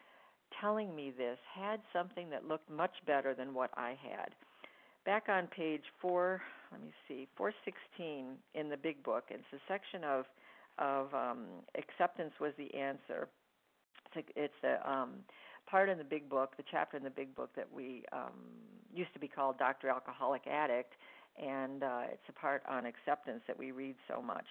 telling me this had something that looked much better than what I had. Back on page four, let me see, 416 in the big book, it's a section of of um, acceptance was the answer. It's a, it's a um, part in the big book, the chapter in the big book that we um, used to be called Doctor Alcoholic Addict, and uh, it's a part on acceptance that we read so much.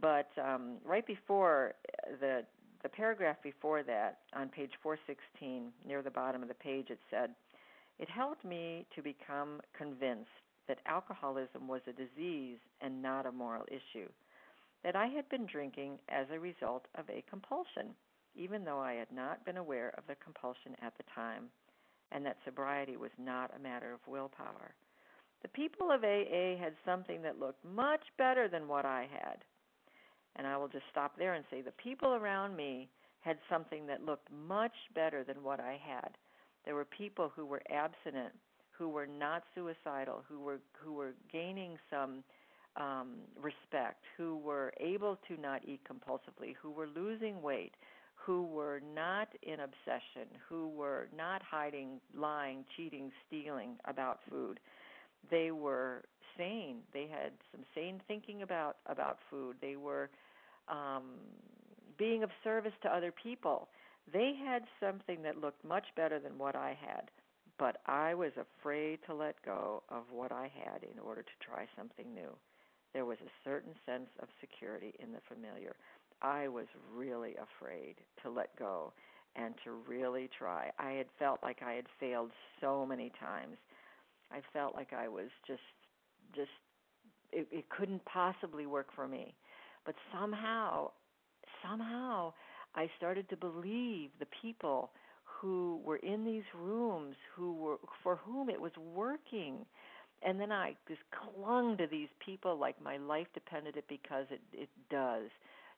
But um, right before the the paragraph before that, on page 416, near the bottom of the page, it said, It helped me to become convinced that alcoholism was a disease and not a moral issue, that I had been drinking as a result of a compulsion, even though I had not been aware of the compulsion at the time, and that sobriety was not a matter of willpower. The people of AA had something that looked much better than what I had. And I will just stop there and say the people around me had something that looked much better than what I had. There were people who were abstinent, who were not suicidal, who were who were gaining some um, respect, who were able to not eat compulsively, who were losing weight, who were not in obsession, who were not hiding, lying, cheating, stealing about food. They were sane. They had some sane thinking about about food. They were um, being of service to other people. They had something that looked much better than what I had, but I was afraid to let go of what I had in order to try something new. There was a certain sense of security in the familiar. I was really afraid to let go and to really try. I had felt like I had failed so many times. I felt like I was just just it, it couldn't possibly work for me. But somehow somehow I started to believe the people who were in these rooms who were for whom it was working. And then I just clung to these people like my life depended it because it it does.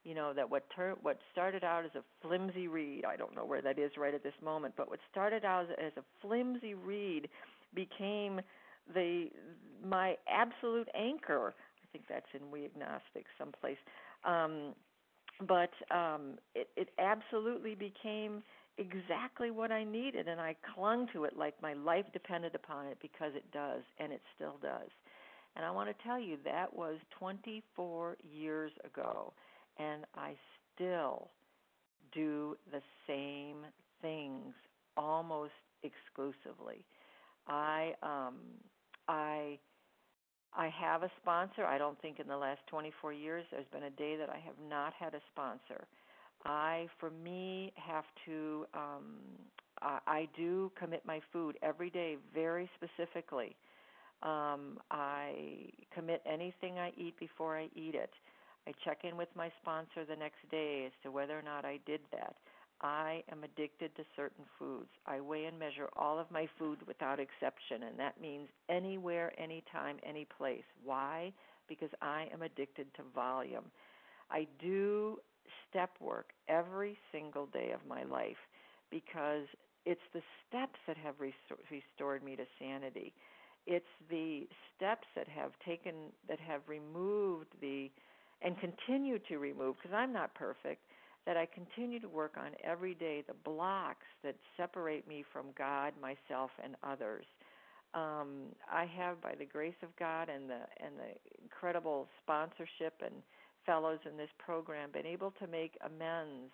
You know that what tur- what started out as a flimsy reed i don't know where that is right at this moment but what started out as, as a flimsy reed became the my absolute anchor think that's in we agnostic someplace um but um it it absolutely became exactly what I needed and I clung to it like my life depended upon it because it does and it still does. And I want to tell you that was 24 years ago and I still do the same things almost exclusively. I um I I have a sponsor. I don't think in the last 24 years there's been a day that I have not had a sponsor. I, for me, have to. Um, I, I do commit my food every day very specifically. Um, I commit anything I eat before I eat it. I check in with my sponsor the next day as to whether or not I did that. I am addicted to certain foods. I weigh and measure all of my food without exception, and that means anywhere, anytime, any place. Why? Because I am addicted to volume. I do step work every single day of my life because it's the steps that have restored me to sanity. It's the steps that have taken that have removed the and continue to remove because I'm not perfect that I continue to work on every day the blocks that separate me from God, myself and others. Um, I have by the grace of God and the and the incredible sponsorship and fellows in this program been able to make amends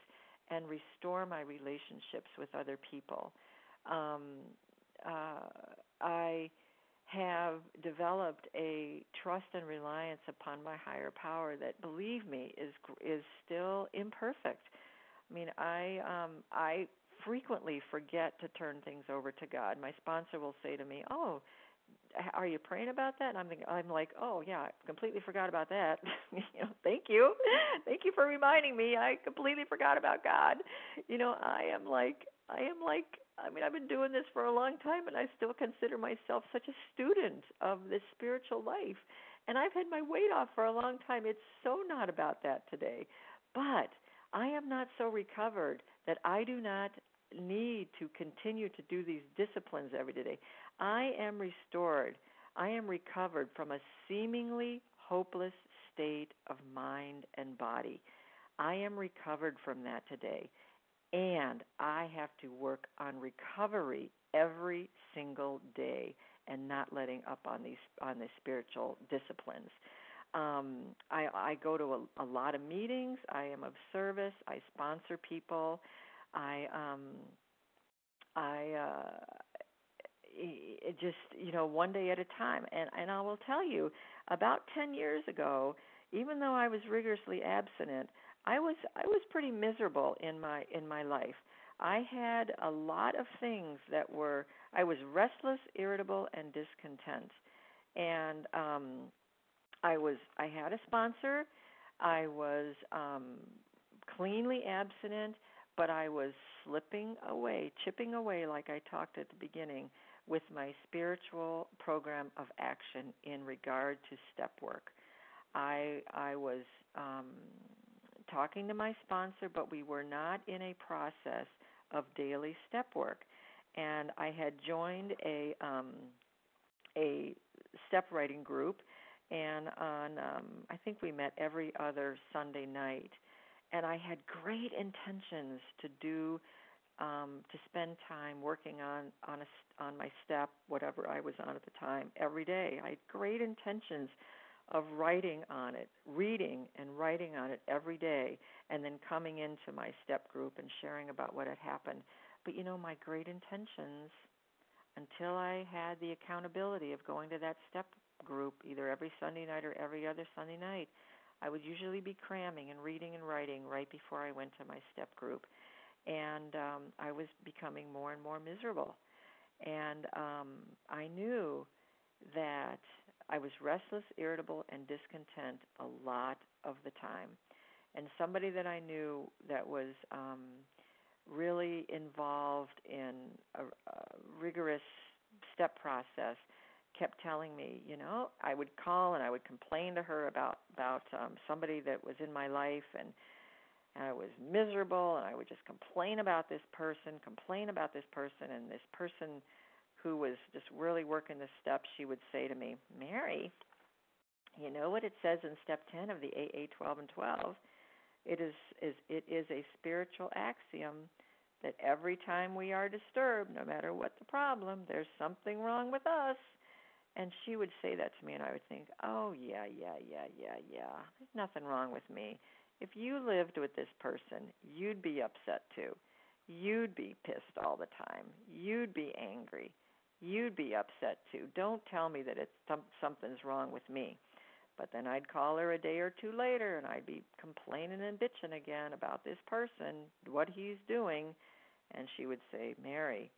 and restore my relationships with other people. Um, uh, I have developed a trust and reliance upon my higher power that, believe me, is is still imperfect. I mean, I um, I frequently forget to turn things over to God. My sponsor will say to me, "Oh, are you praying about that? And I'm thinking, I'm like, oh yeah, I completely forgot about that. [LAUGHS] you know, thank you, thank you for reminding me. I completely forgot about God. You know, I am like, I am like, I mean, I've been doing this for a long time, and I still consider myself such a student of this spiritual life. And I've had my weight off for a long time. It's so not about that today, but I am not so recovered that I do not need to continue to do these disciplines every day. I am restored. I am recovered from a seemingly hopeless state of mind and body. I am recovered from that today. And I have to work on recovery every single day and not letting up on these on the spiritual disciplines. Um, I, I go to a, a lot of meetings. I am of service. I sponsor people. I um, I uh, it just you know one day at a time and and I will tell you about 10 years ago even though I was rigorously abstinent I was I was pretty miserable in my in my life. I had a lot of things that were I was restless irritable and discontent. And um I was I had a sponsor. I was um cleanly abstinent but I was slipping away, chipping away, like I talked at the beginning, with my spiritual program of action in regard to step work. I I was um, talking to my sponsor, but we were not in a process of daily step work, and I had joined a um, a step writing group, and on um, I think we met every other Sunday night, and I had great intentions to do um, to spend time working on on a, on my step, whatever I was on at the time, every day. I had great intentions of writing on it, reading and writing on it every day, and then coming into my step group and sharing about what had happened. But you know, my great intentions, until I had the accountability of going to that step group either every Sunday night or every other Sunday night, I would usually be cramming and reading and writing right before I went to my step group and um, I was becoming more and more miserable. And um, I knew that I was restless, irritable, and discontent a lot of the time. And somebody that I knew that was um, really involved in a, a rigorous step process kept telling me, you know, I would call and I would complain to her about about um somebody that was in my life and and I was miserable and I would just complain about this person, complain about this person and this person who was just really working the steps, she would say to me, "Mary, you know what it says in step 10 of the AA 12 and 12? It is is it is a spiritual axiom that every time we are disturbed, no matter what the problem, there's something wrong with us." And she would say that to me, and I would think, oh, yeah, yeah, yeah, yeah, yeah. There's nothing wrong with me. If you lived with this person, you'd be upset too. You'd be pissed all the time. You'd be angry. You'd be upset too. Don't tell me that it's some, something's wrong with me. But then I'd call her a day or two later and I'd be complaining and bitching again about this person, what he's doing, and she would say, "Mary,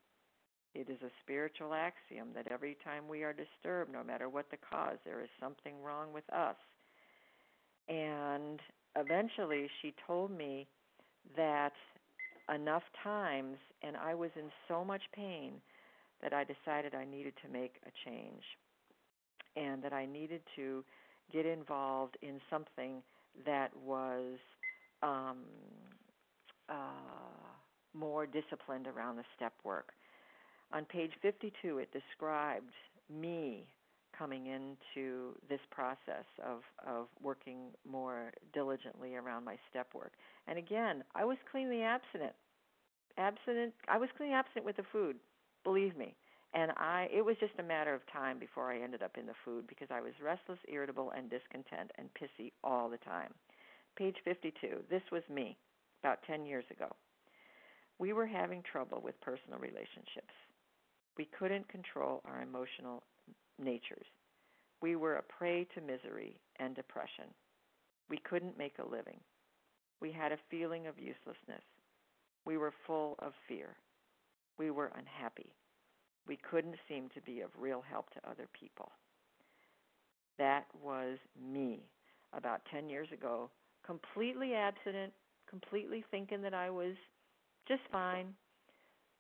it is a spiritual axiom that every time we are disturbed, no matter what the cause, there is something wrong with us. And eventually she told me that enough times, and I was in so much pain that I decided I needed to make a change and that I needed to get involved in something that was um, uh, more disciplined around the step work on page 52, it described me coming into this process of, of working more diligently around my step work. And again, I was cleanly abstinent. Abstinent I was cleanly abstinent with the food, believe me. And I it was just a matter of time before I ended up in the food because I was restless, irritable, and discontent and pissy all the time. Page 52. This was me about 10 years ago. We were having trouble with personal relationships. We couldn't control our emotional natures. We were a prey to misery and depression. We couldn't make a living. We had a feeling of uselessness. We were full of fear. We were unhappy. We couldn't seem to be of real help to other people. That was me about 10 years ago, completely abstinent, completely thinking that I was just fine,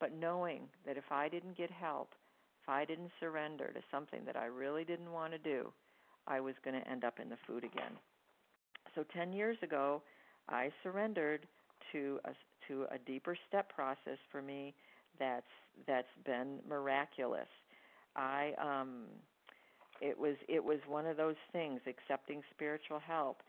but knowing that if I didn't get help, if I didn't surrender to something that I really didn't want to do, I was going to end up in the food again. So 10 years ago, I surrendered to a to a deeper step process for me that's that's been miraculous. I um it was it was one of those things accepting spiritual help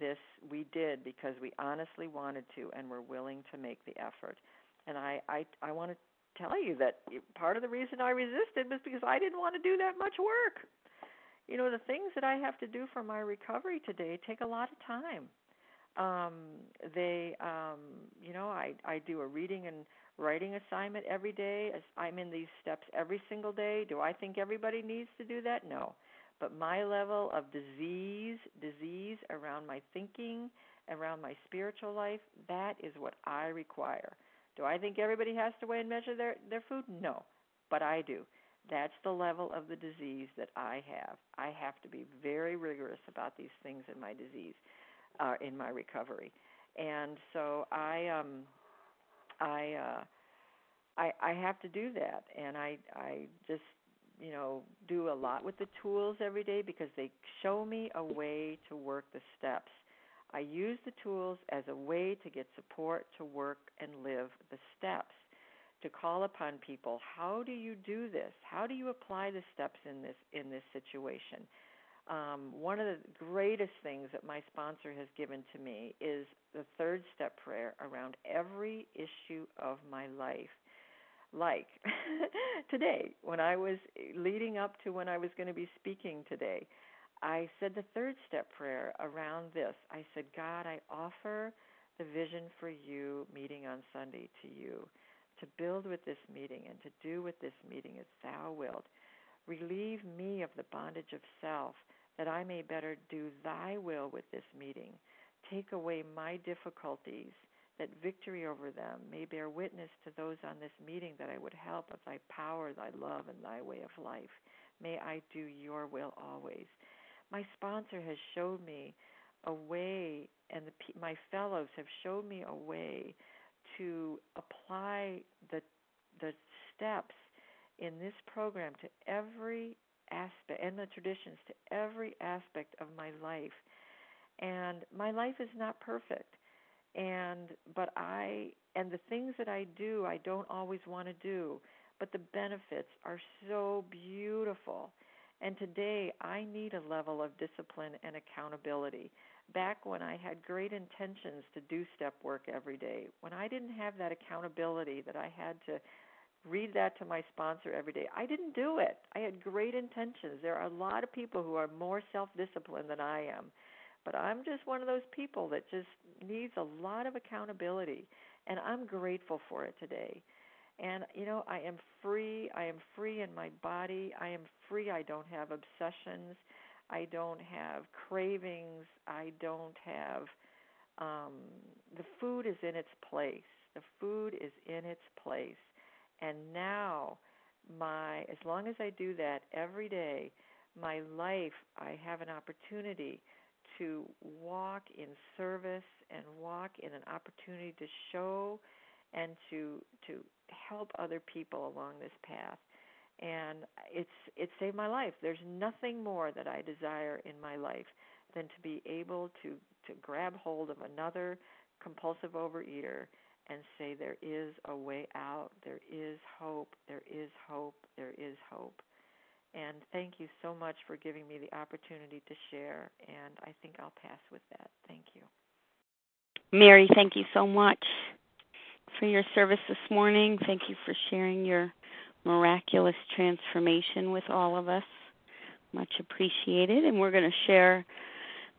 this we did because we honestly wanted to and were willing to make the effort and I I I want to tell you that part of the reason I resisted was because I didn't want to do that much work. You know, the things that I have to do for my recovery today take a lot of time. Um they um you know, I I do a reading and writing assignment every day. I'm in these steps every single day. Do I think everybody needs to do that? No. But my level of disease, disease around my thinking, around my spiritual life, that is what I require. Do I think everybody has to weigh and measure their their food? No, but I do. That's the level of the disease that I have. I have to be very rigorous about these things in my disease, uh, in my recovery, and so I um I uh I I have to do that, and I I just you know do a lot with the tools every day because they show me a way to work the steps I use the tools as a way to get support to work and live the steps. To call upon people, how do you do this? How do you apply the steps in this in this situation? Um, one of the greatest things that my sponsor has given to me is the third step prayer around every issue of my life. Like [LAUGHS] today, when I was leading up to when I was going to be speaking today, I said the third step prayer around this. I said, God, I offer the vision for you meeting on Sunday to you, to build with this meeting and to do with this meeting as thou wilt. Relieve me of the bondage of self, that I may better do thy will with this meeting. Take away my difficulties. that victory over them may bear witness to those on this meeting that I would help of thy power, thy love, and thy way of life. May I do your will always. My sponsor has showed me a way, and the, my fellows have showed me a way to apply the the steps in this program to every aspect and the traditions to every aspect of my life. And my life is not perfect. And but I and the things that I do I don't always want to do, but the benefits are so beautiful. And today I need a level of discipline and accountability. Back when I had great intentions to do step work every day, when I didn't have that accountability that I had to read that to my sponsor every day. I didn't do it. I had great intentions. There are a lot of people who are more self disciplined than I am. But I'm just one of those people that just needs a lot of accountability. And I'm grateful for it today. And, you know, I am free. I am free in my body. I am free. I don't have obsessions. I don't have cravings. I don't have. Um, the food is in its place. The food is in its place and now, my as long as I do that every day, my life I have an opportunity to walk in service and walk in an opportunity to show and to to help other people along this path. And it's it saved my life. There's nothing more that i desire in my life than to be able to to grab hold of another compulsive overeater and say, There is a way out, there is hope, there is hope, there is hope. And thank you so much for giving me the opportunity to share. And I think I'll pass with that. Thank you. Mary, thank you so much for your service this morning. Thank you for sharing your miraculous transformation with all of us. Much appreciated. And we're going to share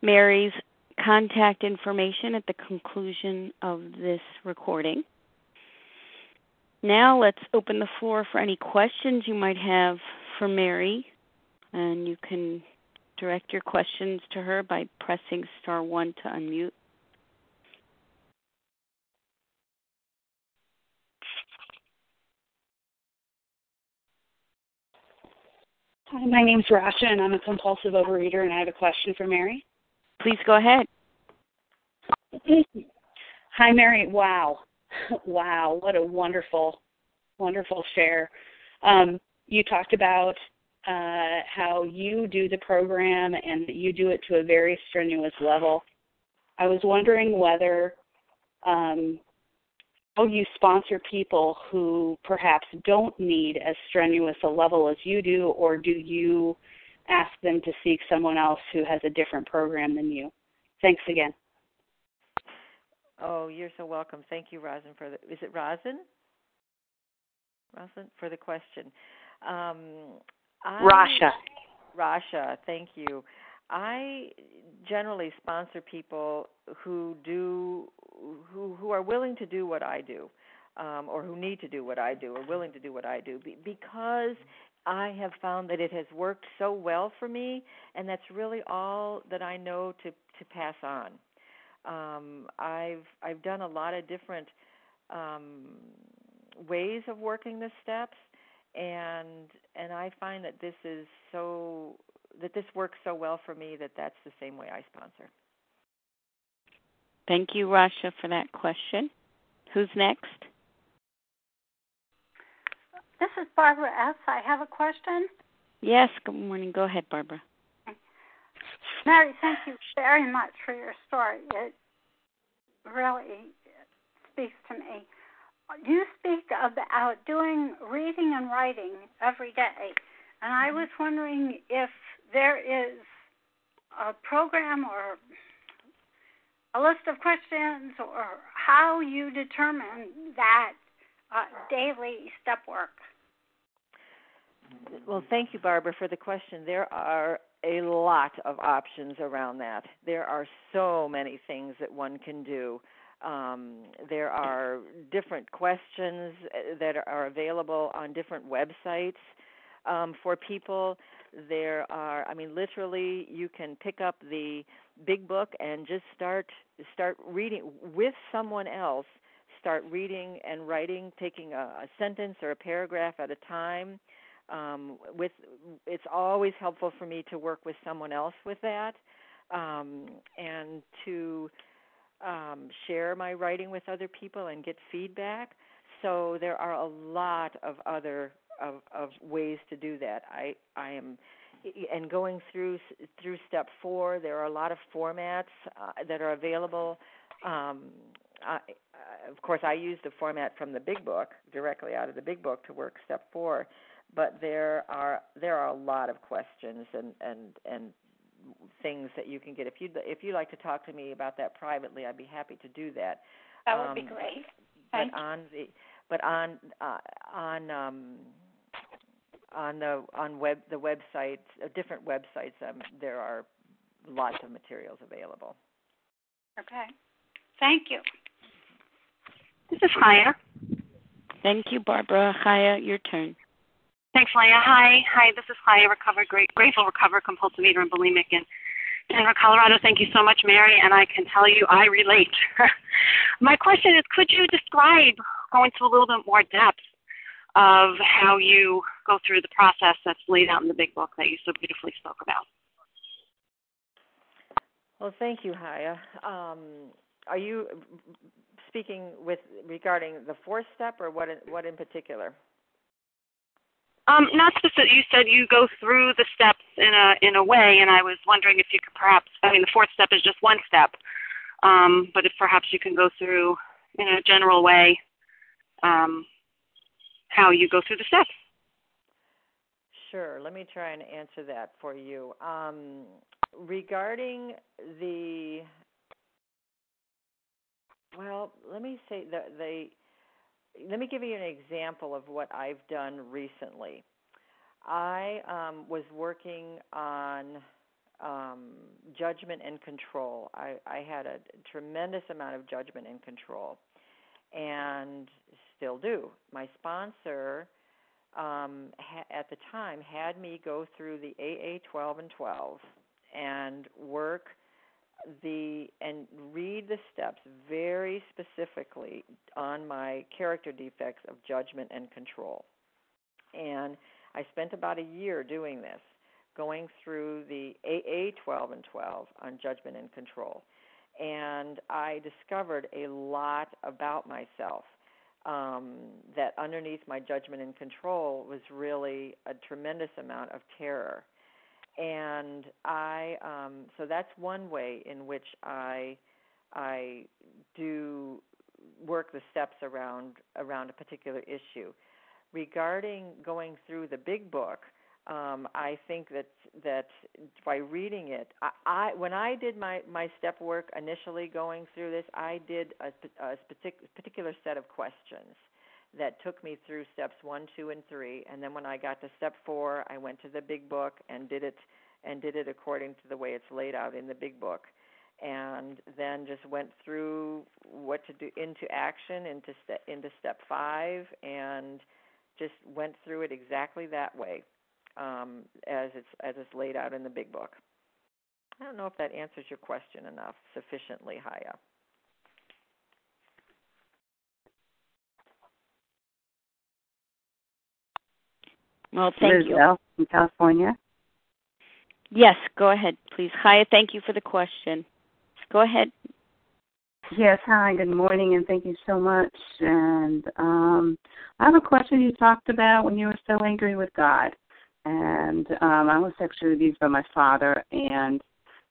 Mary's contact information at the conclusion of this recording. Now let's open the floor for any questions you might have for Mary, and you can direct your questions to her by pressing star 1 to unmute. Hi, my name's Rasha, and I'm a compulsive overeater, and I have a question for Mary. Please go ahead. Hi, Mary. Wow. Wow. What a wonderful, wonderful share. Um, you talked about uh, how you do the program and you do it to a very strenuous level. I was wondering whether um, how you sponsor people who perhaps don't need as strenuous a level as you do, or do you ask them to seek someone else who has a different program than you? Thanks again. Oh, you're so welcome. Thank you, Rosin, for the. Is it Rosin? Rosin for the question. Um, I, Rasha. Rasha, thank you. I generally sponsor people who do who who are willing to do what I do, um, or who need to do what I do, or willing to do what I do, because I have found that it has worked so well for me, and that's really all that I know to to pass on. Um, I've I've done a lot of different um, ways of working the steps, and and I find that this is so that this works so well for me that that's the same way I sponsor. Thank you, Rasha, for that question. Who's next? This is Barbara S. I have a question. Yes, good morning. Go ahead, Barbara. Mary, thank you very much for your story. It really speaks to me. You speak about doing reading and writing every day, and I mm-hmm. was wondering if there is a program or a list of questions or how you determine that uh, daily step work. Well, thank you, Barbara, for the question. There are a lot of options around that. There are so many things that one can do. Um, there are different questions uh, that are available on different websites um, for people. there are, I mean, literally, you can pick up the big book and just start start reading with someone else. Start reading and writing, taking a, a sentence or a paragraph at a time. Um, with it's always helpful for me to work with someone else with that, um, and to um, share my writing with other people and get feedback. So there are a lot of other of, of ways to do that. I I am and going through through step four, there are a lot of formats uh, that are available. Um, I, uh, of course, I use the format from the big book directly out of the big book to work step four, but there are there are a lot of questions and and and things that you can get. If you if you like to talk to me about that privately, I'd be happy to do that. That would um, be great. Thank but on the but on uh, on um, on the on web the websites uh, different websites um, there are lots of materials available. Okay. Thank you. This is Chaya. Thank you, Barbara. Chaya, your turn. Thanks, Leah. Hi. Hi, this is Chaya, recovered, great, grateful, recovered, compulsive eater and bulimic in Denver, Colorado. Thank you so much, Mary, and I can tell you I relate. [LAUGHS] My question is, could you describe, go into a little bit more depth, of how you go through the process that's laid out in the big book that you so beautifully spoke about. Well, thank you, Haya. Um, are you speaking with regarding the fourth step, or what? In, what in particular? Um, not specific. You said you go through the steps in a in a way, and I was wondering if you could perhaps. I mean, the fourth step is just one step, um, but if perhaps you can go through in a general way um, how you go through the steps. Sure. Let me try and answer that for you. Um, regarding the, well, let me say that the, let me give you an example of what I've done recently. I um, was working on um, judgment and control. I, I had a tremendous amount of judgment and control, and still do. My sponsor um, ha- at the time had me go through the AA 12 and 12 and work the and read the steps very specifically on my character defects of judgment and control. And I spent about a year doing this, going through the AA 12 and 12 on judgment and control. And I discovered a lot about myself um, that underneath my judgment and control was really a tremendous amount of terror. And I, um, so that's one way in which I, I do work the steps around around a particular issue. Regarding going through the big book, um, I think that that by reading it, I, I when I did my my step work initially going through this, I did a, a particular set of questions that took me through steps one, two, and three. And then when I got to step four, I went to the big book and did it and did it according to the way it's laid out in the big book. And then just went through what to do into action into step into step five, and just went through it exactly that way um, as it's as it's laid out in the big book. I don't know if that answers your question enough sufficiently, Chaya. Well, thank Liz you. L. from California. Yes, go ahead, please. Chaya, thank you for the question. Go ahead. Yes, hi, good morning, and thank you so much. And um, I have a question you talked about when you were so angry with God and um, I was sexually abused by my father, and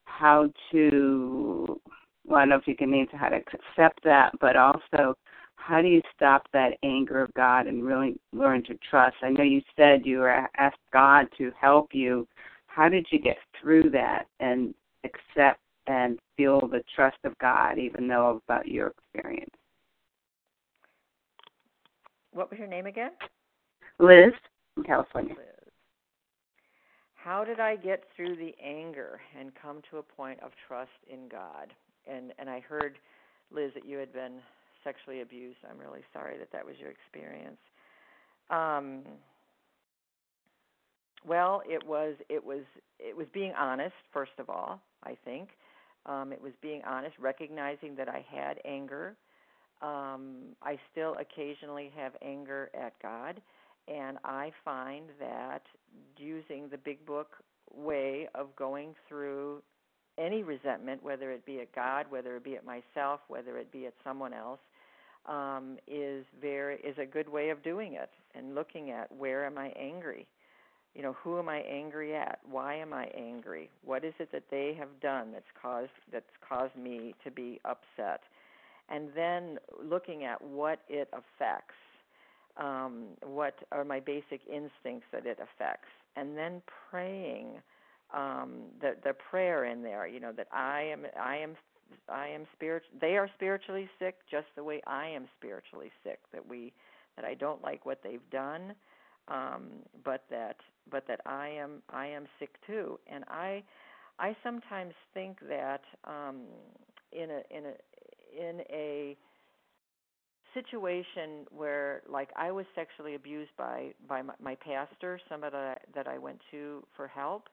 how to well, I don't know if you can answer how to accept that, but also how do you stop that anger of God and really learn to trust? I know you said you were asked God to help you. How did you get through that and accept and feel the trust of God, even though about your experience? What was your name again? Liz from California. Liz how did I get through the anger and come to a point of trust in God? And and I heard, Liz, that you had been sexually abused. I'm really sorry that that was your experience. Um, well, it was it was it was being honest first of all. I think um, it was being honest, recognizing that I had anger. Um, I still occasionally have anger at God, and I find that using the Big Book way of going through any resentment, whether it be at God, whether it be at myself, whether it be at someone else, um, is very is a good way of doing it and looking at where am I angry? You know who am i angry at? Why am i angry? What is it that they have done that's caused that's caused me to be upset? And then looking at what it affects um, what are my basic instincts that it affects? And then praying um, the the prayer in there you know that i am i am i am spirit they are spiritually sick just the way i am spiritually sick that we that i don't like what they've done um, but that but that I am I am sick too, and I I sometimes think that um, in a in a in a situation where like I was sexually abused by by my, my pastor, somebody that I, that I went to for help,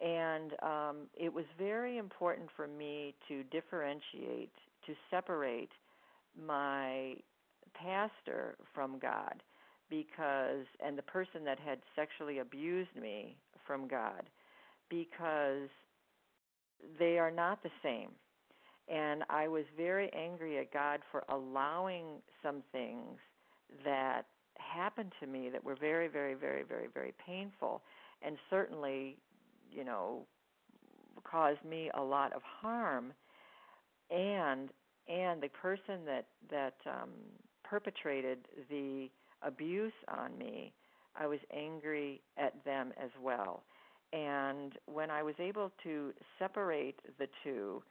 and um, it was very important for me to differentiate, to separate my pastor from God because and the person that had sexually abused me from God because they are not the same. And I was very angry at God for allowing some things that happened to me that were very, very, very, very, very painful and certainly, you know, caused me a lot of harm and and the person that that um perpetrated the abuse on me, I was angry at them as well. And when I was able to separate the two,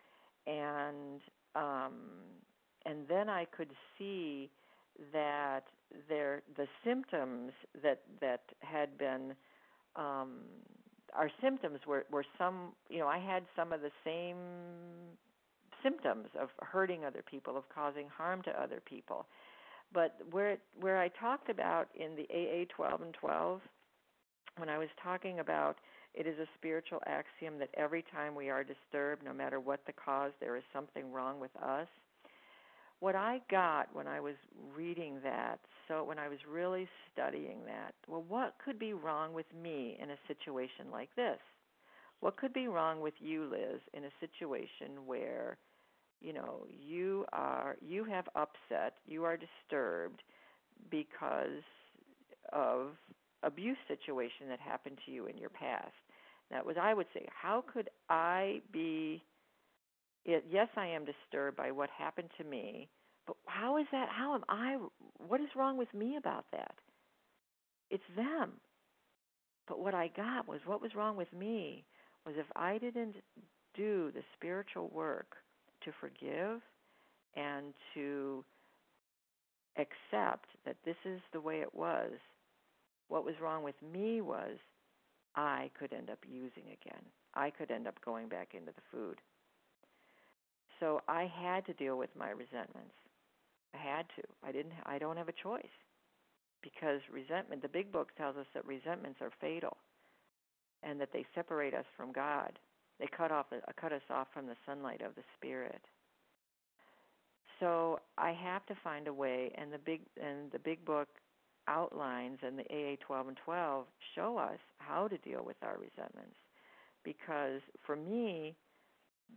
and um, and then I could see that there the symptoms that that had been um, our symptoms were were some you know I had some of the same symptoms of hurting other people of causing harm to other people but where where I talked about in the AA 12 and 12, when I was talking about it is a spiritual axiom that every time we are disturbed, no matter what the cause, there is something wrong with us. What I got when I was reading that, so when I was really studying that, well, what could be wrong with me in a situation like this? What could be wrong with you, Liz, in a situation where you know you are you have upset you are disturbed because of abuse situation that happened to you in your past that was i would say how could i be yes i am disturbed by what happened to me but how is that how am i what is wrong with me about that it's them but what i got was what was wrong with me was if i didn't do the spiritual work to forgive and to accept that this is the way it was. What was wrong with me was I could end up using again. I could end up going back into the food. So I had to deal with my resentments. I had to. I didn't I don't have a choice. Because resentment, the big book tells us that resentments are fatal and that they separate us from God. They cut off uh, cut us off from the sunlight of the spirit. So I have to find a way, and the big and the big book outlines and the AA 12 and 12 show us how to deal with our resentments. Because for me,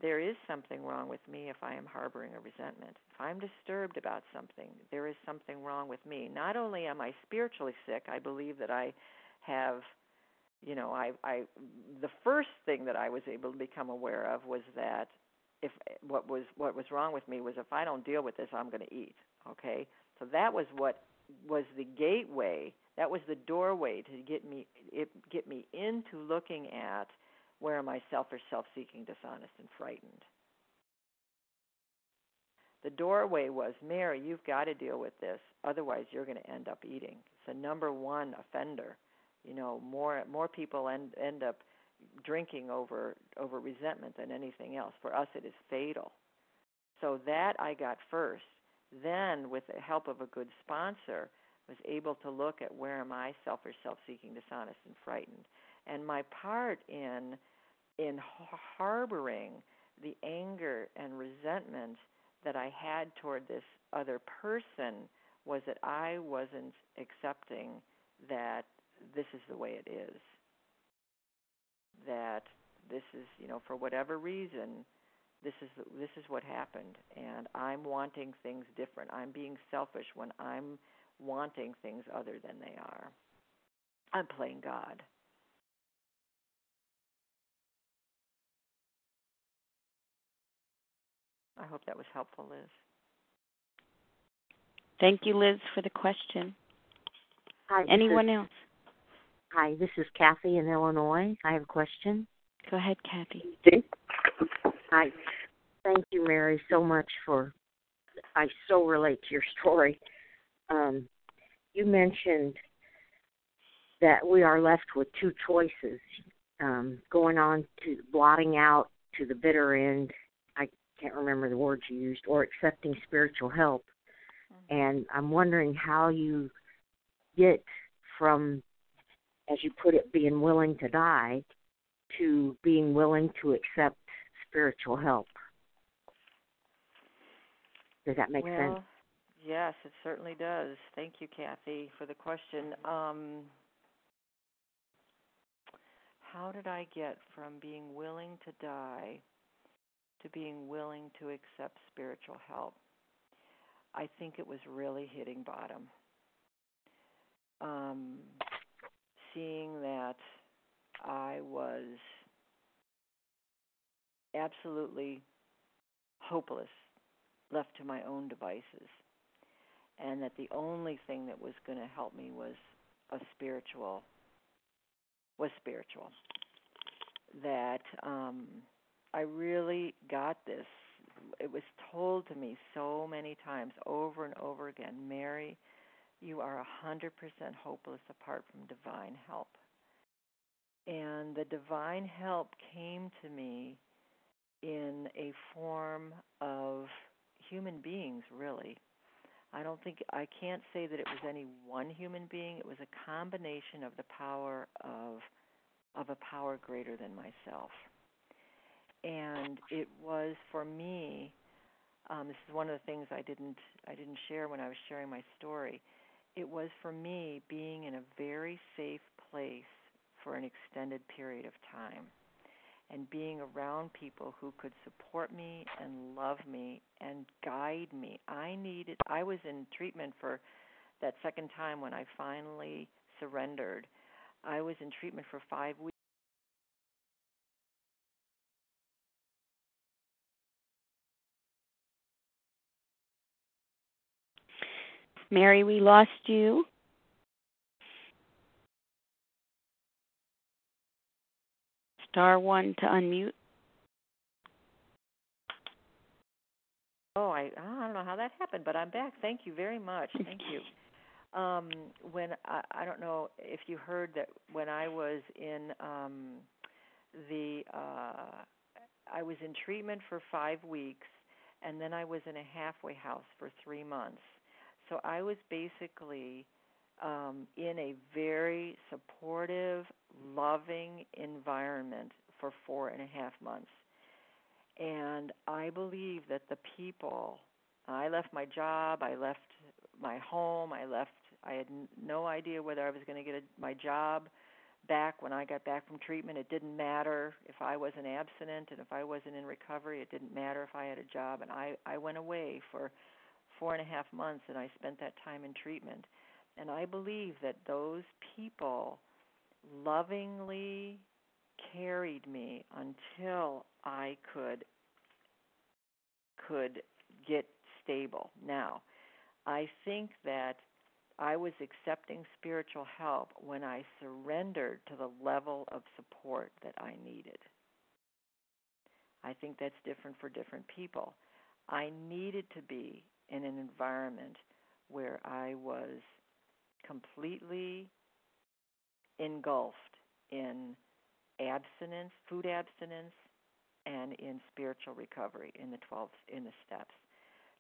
there is something wrong with me if I am harboring a resentment. If I'm disturbed about something, there is something wrong with me. Not only am I spiritually sick, I believe that I have you know i i the first thing that i was able to become aware of was that if what was what was wrong with me was if i don't deal with this i'm going to eat okay so that was what was the gateway that was the doorway to get me it get me into looking at where am i selfish self-seeking dishonest and frightened. The doorway was mary you've got to deal with this otherwise you're going to end up eating. It's the number one offender. You know more more people end end up drinking over over resentment than anything else. For us it is fatal. So that i got first. Then with the help of a good sponsor was able to look at where am i selfish self-seeking dishonest and frightened and my part in in harboring the anger and resentment that I had toward this other person was that I wasn't accepting that this is the way it is. That this is, you know, for whatever reason, this is this is what happened and I'm wanting things different. I'm being selfish when I'm wanting things other than they are. I'm playing God. I hope that was helpful, Liz. Thank you, Liz, for the question. Hi. Anyone is, else? Hi, this is Kathy in Illinois. I have a question. Go ahead, Kathy. Hi. Thank you, Mary, so much for. I so relate to your story. Um, you mentioned that we are left with two choices um, going on to blotting out to the bitter end can't remember the words you used, or accepting spiritual help. Mm-hmm. And I'm wondering how you get from, as you put it, being willing to die to being willing to accept spiritual help. Does that make well, sense? Yes, it certainly does. Thank you, Kathy, for the question. Um, how did I get from being willing to die to being willing to accept spiritual help. I think it was really hitting bottom. Um, seeing that I was absolutely hopeless, left to my own devices, and that the only thing that was going to help me was a spiritual was spiritual. That um, I really got this. It was told to me so many times, over and over again Mary, you are a 100% hopeless apart from divine help. And the divine help came to me in a form of human beings, really. I don't think I can't say that it was any one human being. It was a combination of the power of of a power greater than myself and it was for me. Um, this is one of the things I didn't I didn't share when I was sharing my story. It was for me being in a very safe place for an extended period of time and being around people who could support me and love me and guide me. I needed I was in treatment for that second time when I finally surrendered. I was in treatment for 5 weeks Mary, we lost you. Star one to unmute. Oh, I I don't know how that happened, but I'm back. Thank you very much. Thank you. [LAUGHS] Um, when I, I don't know if you heard that when I was in um, the uh, I was in treatment for five weeks, and then I was in a halfway house for three months. So I was basically um, in a very supportive, loving environment for four and a half months. And I believe that the people, I left my job, I left my home, I left, I had no idea whether I was going to get a, my job back when I got back from treatment. It didn't matter if I wasn't abstinent and if I wasn't in recovery. It didn't matter if I had a job. And I, I went away for four and a half months and I spent that time in treatment. And I believe that those people lovingly carried me until I could could get stable. Now, I think that I was accepting spiritual help when I surrendered to the level of support that I needed. I think that's different for different people. I needed to be in an environment where I was completely engulfed in abstinence, food abstinence, and in spiritual recovery in the 12 in the steps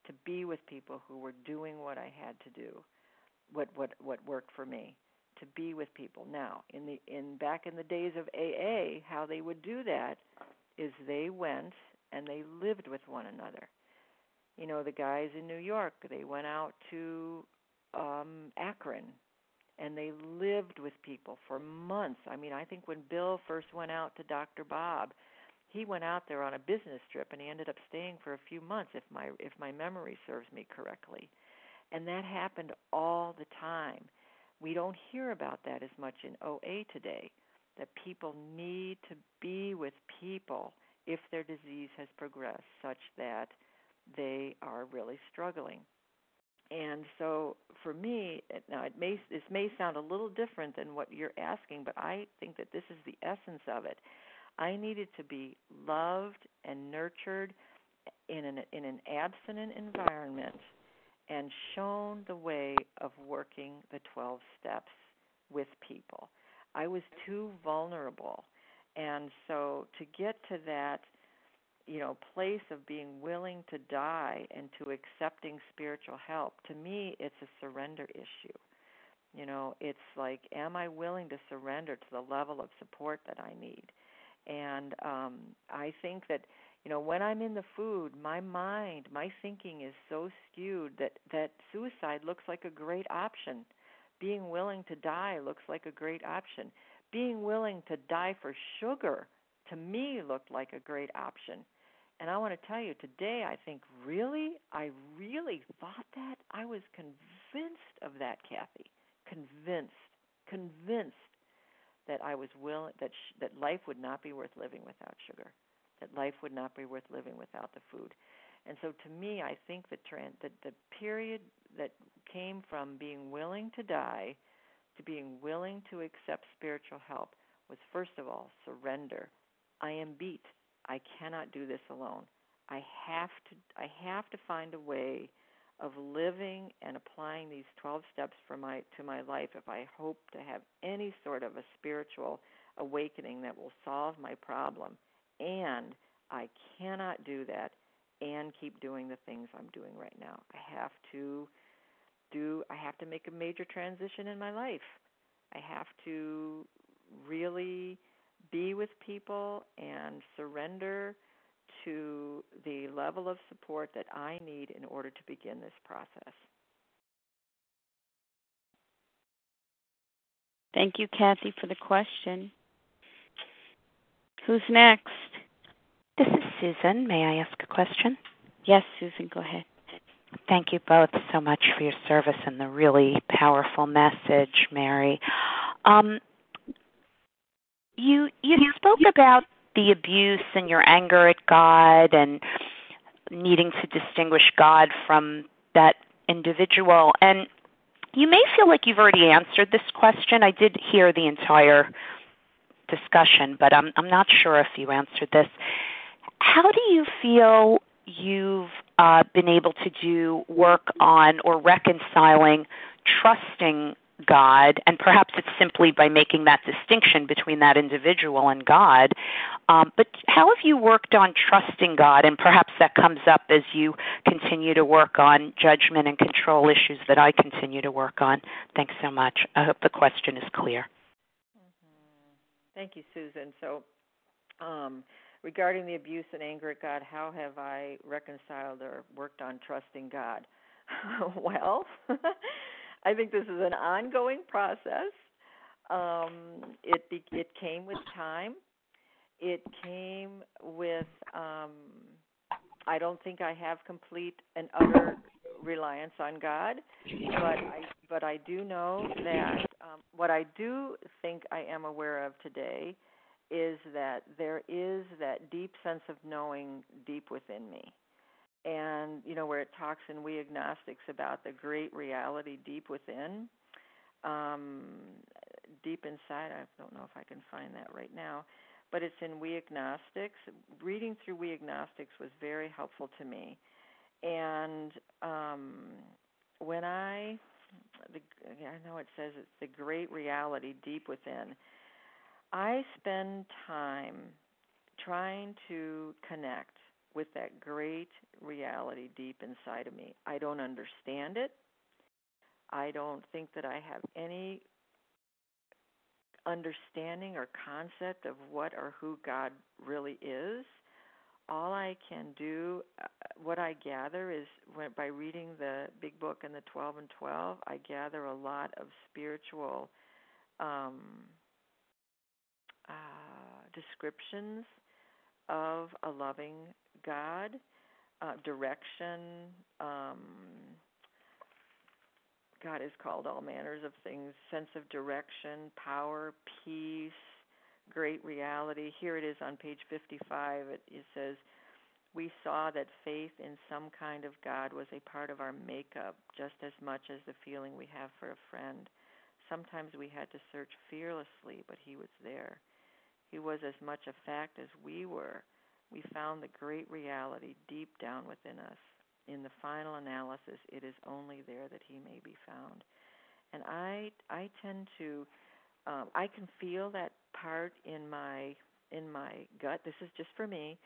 to be with people who were doing what I had to do, what what what worked for me, to be with people. Now, in the in back in the days of AA, how they would do that is they went and they lived with one another. You know, the guys in New York, they went out to um Akron and they lived with people for months. I mean, I think when Bill first went out to Dr. Bob, he went out there on a business trip and he ended up staying for a few months if my if my memory serves me correctly. And that happened all the time. We don't hear about that as much in OA today that people need to be with people if their disease has progressed such that they are really struggling. And so for me, now it may this may sound a little different than what you're asking, but I think that this is the essence of it. I needed to be loved and nurtured in an in an abstinent environment and shown the way of working the 12 steps with people. I was too vulnerable. And so to get to that you know place of being willing to die and to accepting spiritual help to me it's a surrender issue. You know it's like am i willing to surrender to the level of support that i need? And um i think that you know when i'm in the food my mind my thinking is so skewed that that suicide looks like a great option. Being willing to die looks like a great option. Being willing to die for sugar to me looked like a great option and I want to tell you today, I think really, I really thought that. I was convinced of that, Kathy. Convinced, convinced that I was willing that sh- that life would not be worth living without sugar, that life would not be worth living without the food. And so, to me, I think the trend, that the period that came from being willing to die to being willing to accept spiritual help was first of all surrender. I am beat. I cannot do this alone. I have to I have to find a way of living and applying these 12 steps for my to my life if I hope to have any sort of a spiritual awakening that will solve my problem. And I cannot do that and keep doing the things I'm doing right now. I have to do I have to make a major transition in my life. I have to really be with people and surrender to the level of support that I need in order to begin this process. Thank you, Kathy, for the question. Who's next? This is Susan. May I ask a question? Yes, Susan, go ahead. Thank you both so much for your service and the really powerful message, Mary. Um, you you spoke about the abuse and your anger at God and needing to distinguish God from that individual and you may feel like you've already answered this question. I did hear the entire discussion, but I'm I'm not sure if you answered this. How do you feel you've uh, been able to do work on or reconciling trusting God, and perhaps it's simply by making that distinction between that individual and God. Um, but how have you worked on trusting God? And perhaps that comes up as you continue to work on judgment and control issues that I continue to work on. Thanks so much. I hope the question is clear. Mm-hmm. Thank you, Susan. So, um, regarding the abuse and anger at God, how have I reconciled or worked on trusting God? [LAUGHS] well, [LAUGHS] I think this is an ongoing process. Um, it it came with time. It came with. Um, I don't think I have complete and utter reliance on God, but I but I do know that um, what I do think I am aware of today is that there is that deep sense of knowing deep within me and you know where it talks in we agnostics about the great reality deep within um deep inside i don't know if i can find that right now but it's in we agnostics. Reading through we agnostics was very helpful to me. And um when i the i know it says it's the great reality deep within. I spend time trying to connect with that great reality deep inside of me. I don't understand it. I don't think that I have any understanding or concept of what or who God really is. All I can do, uh, what I gather is when, by reading the Big Book and the 12 and 12, I gather a lot of spiritual um, uh, descriptions of a loving God, uh, direction. Um, God is called all manners of things sense of direction, power, peace, great reality. Here it is on page 55. It, it says, We saw that faith in some kind of God was a part of our makeup just as much as the feeling we have for a friend. Sometimes we had to search fearlessly, but He was there. He was as much a fact as we were. We found the great reality deep down within us. In the final analysis, it is only there that He may be found. And I, I tend to, um, I can feel that part in my in my gut. This is just for me.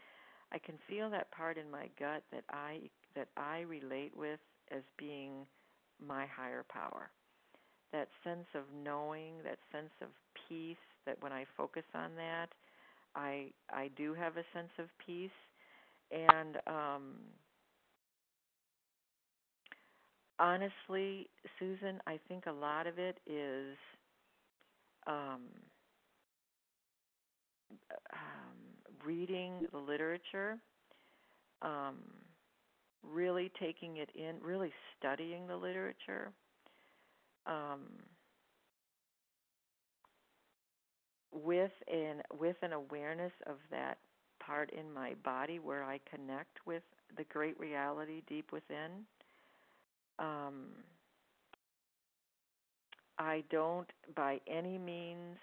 I can feel that part in my gut that I that I relate with as being my higher power. That sense of knowing, that sense of peace, that when I focus on that, I I do have a sense of peace, and um, honestly, Susan, I think a lot of it is um, um, reading the literature, um, really taking it in, really studying the literature. Um, with an with an awareness of that part in my body where I connect with the great reality deep within. Um, I don't by any means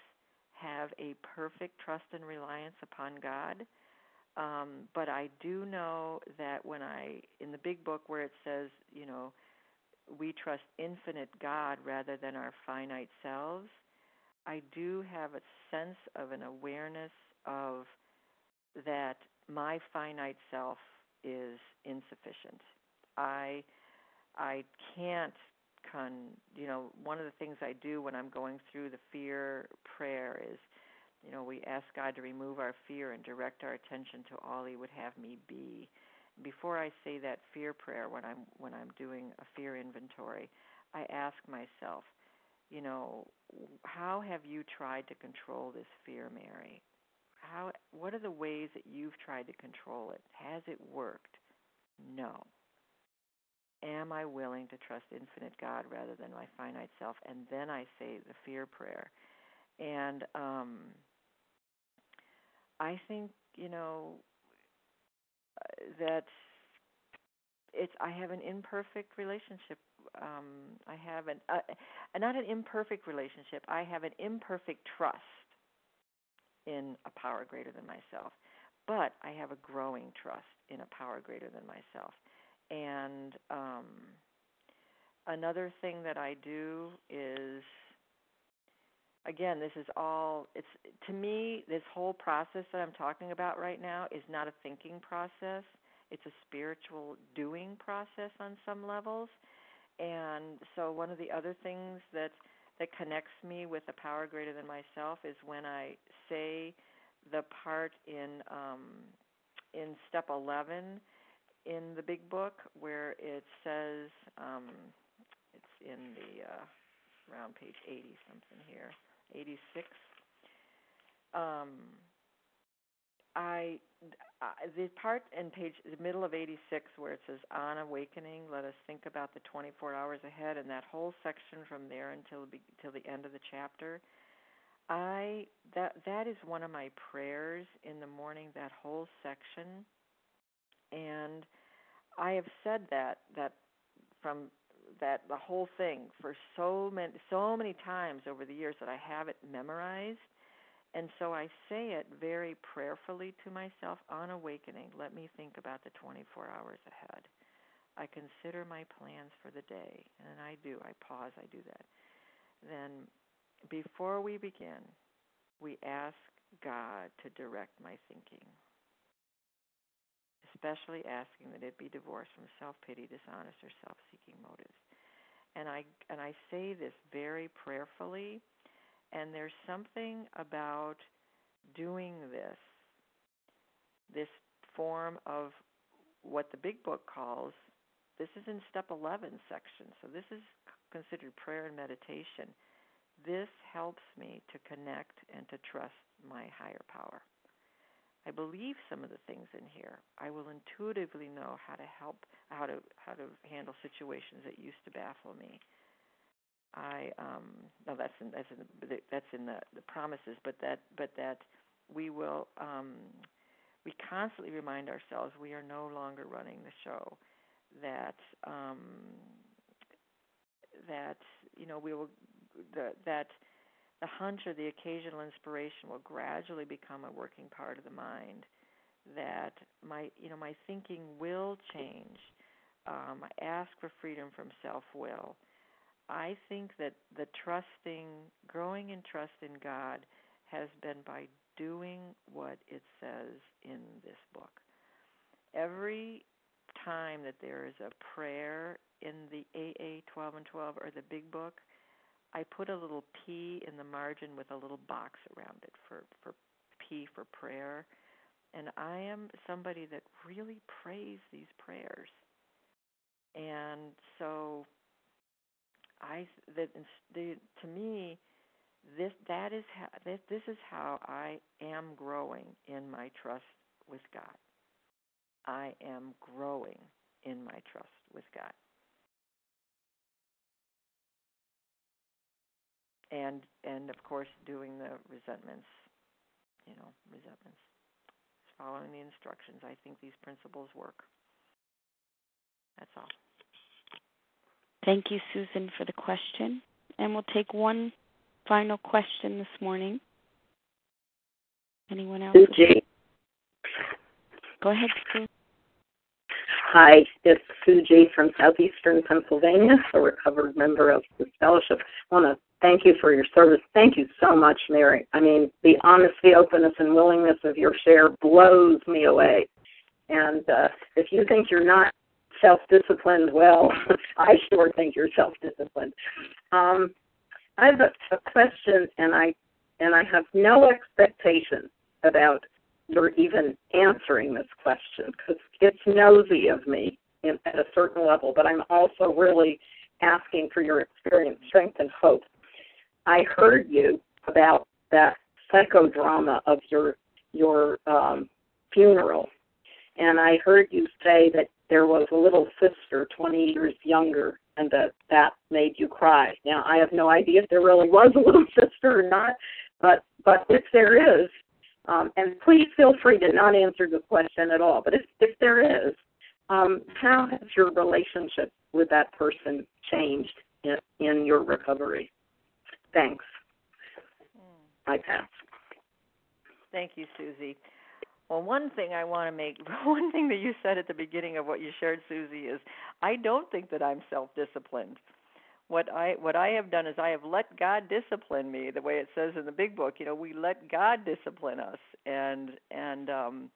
have a perfect trust and reliance upon God. Um, but I do know that when I, in the big book where it says, you know, we trust infinite God rather than our finite selves, I do have a sense of an awareness of that my finite self is insufficient. I I can't con you know one of the things I do when I'm going through the fear prayer is you know we ask God to remove our fear and direct our attention to all he would have me be. Before I say that fear prayer when I'm when I'm doing a fear inventory, I ask myself, you know, how have you tried to control this fear, Mary? How what are the ways that you've tried to control it? Has it worked? No. Am I willing to trust infinite God rather than my finite self? And then I say the fear prayer. And um I think, you know, that it's I have an imperfect relationship um, I have an uh, not an imperfect relationship. I have an imperfect trust in a power greater than myself, but I have a growing trust in a power greater than myself. And um, another thing that I do is again this is all it's to me this whole process that i'm talking about right now is not a thinking process it's a spiritual doing process on some levels and so one of the other things that that connects me with a power greater than myself is when I say the part in um, in step 11 in the big book where it says um, it's in the uh, page 80 something here 86 um, I uh, the part in page the middle of 86 where it says on awakening let us think about the 24 hours ahead and that whole section from there until till the end of the chapter i that that is one of my prayers in the morning that whole section. And i have said that that from that the whole thing for so many so many times over the years that i have it memorized and so I say it very prayerfully to myself on awakening. Let me think about the 24 hours ahead. I consider my plans for the day. And I do. I pause. I do that. Then, before we begin, we ask God to direct my thinking, especially asking that it be divorced from self pity, dishonest, or self seeking motives. And I, and I say this very prayerfully and there's something about doing this, this form of what the big book calls, this is in step 11 section, so this is considered prayer and meditation. This helps me to connect and to trust my higher power. I believe some of the things in here. I will intuitively know how to help, how to how to handle situations that used to baffle me. I um no that's in that's in that's in the the promises, but that but that we will um we constantly remind ourselves we are no longer running the show. That um that you know we will the, that the hunch or the occasional inspiration will gradually become a working part of the mind that my you know my thinking will change um, I ask for freedom from self will I think that the trusting growing in trust in God has been by doing what it says in this book every time that there is a prayer in the AA 12 and 12 or the big book I put a little P in the margin with a little box around it for for P for prayer. And I am somebody that really prays these prayers. And so I that the, to me this that is how this, this is how I am growing in my trust with God. I am growing in my trust with God. and and of course doing the resentments you know resentments following the instructions i think these principles work that's all thank you susan for the question and we'll take one final question this morning anyone else Suji. go ahead sue Hi, it's Suji from Southeastern Pennsylvania, a recovered member of the fellowship. I want to thank you for your service. Thank you so much, Mary. I mean, the honesty, openness, and willingness of your share blows me away. And uh, if you think you're not self-disciplined, well, [LAUGHS] I sure think you're self-disciplined. Um, I have a, a question, and I and I have no expectation about you're even answering this question because it's nosy of me in, at a certain level, but I'm also really asking for your experience, strength, and hope. I heard you about that psychodrama of your your um, funeral, and I heard you say that there was a little sister 20 years younger, and that that made you cry. Now I have no idea if there really was a [LAUGHS] little sister or not, but but if there is, um, and please feel free to not answer the question at all. But if, if there is, um, how has your relationship with that person changed in, in your recovery? Thanks. Mm. I pass. Thank you, Susie. Well, one thing I want to make, [LAUGHS] one thing that you said at the beginning of what you shared, Susie, is I don't think that I'm self-disciplined what I what I have done is I have let God discipline me the way it says in the big book. You know, we let God discipline us, and and um,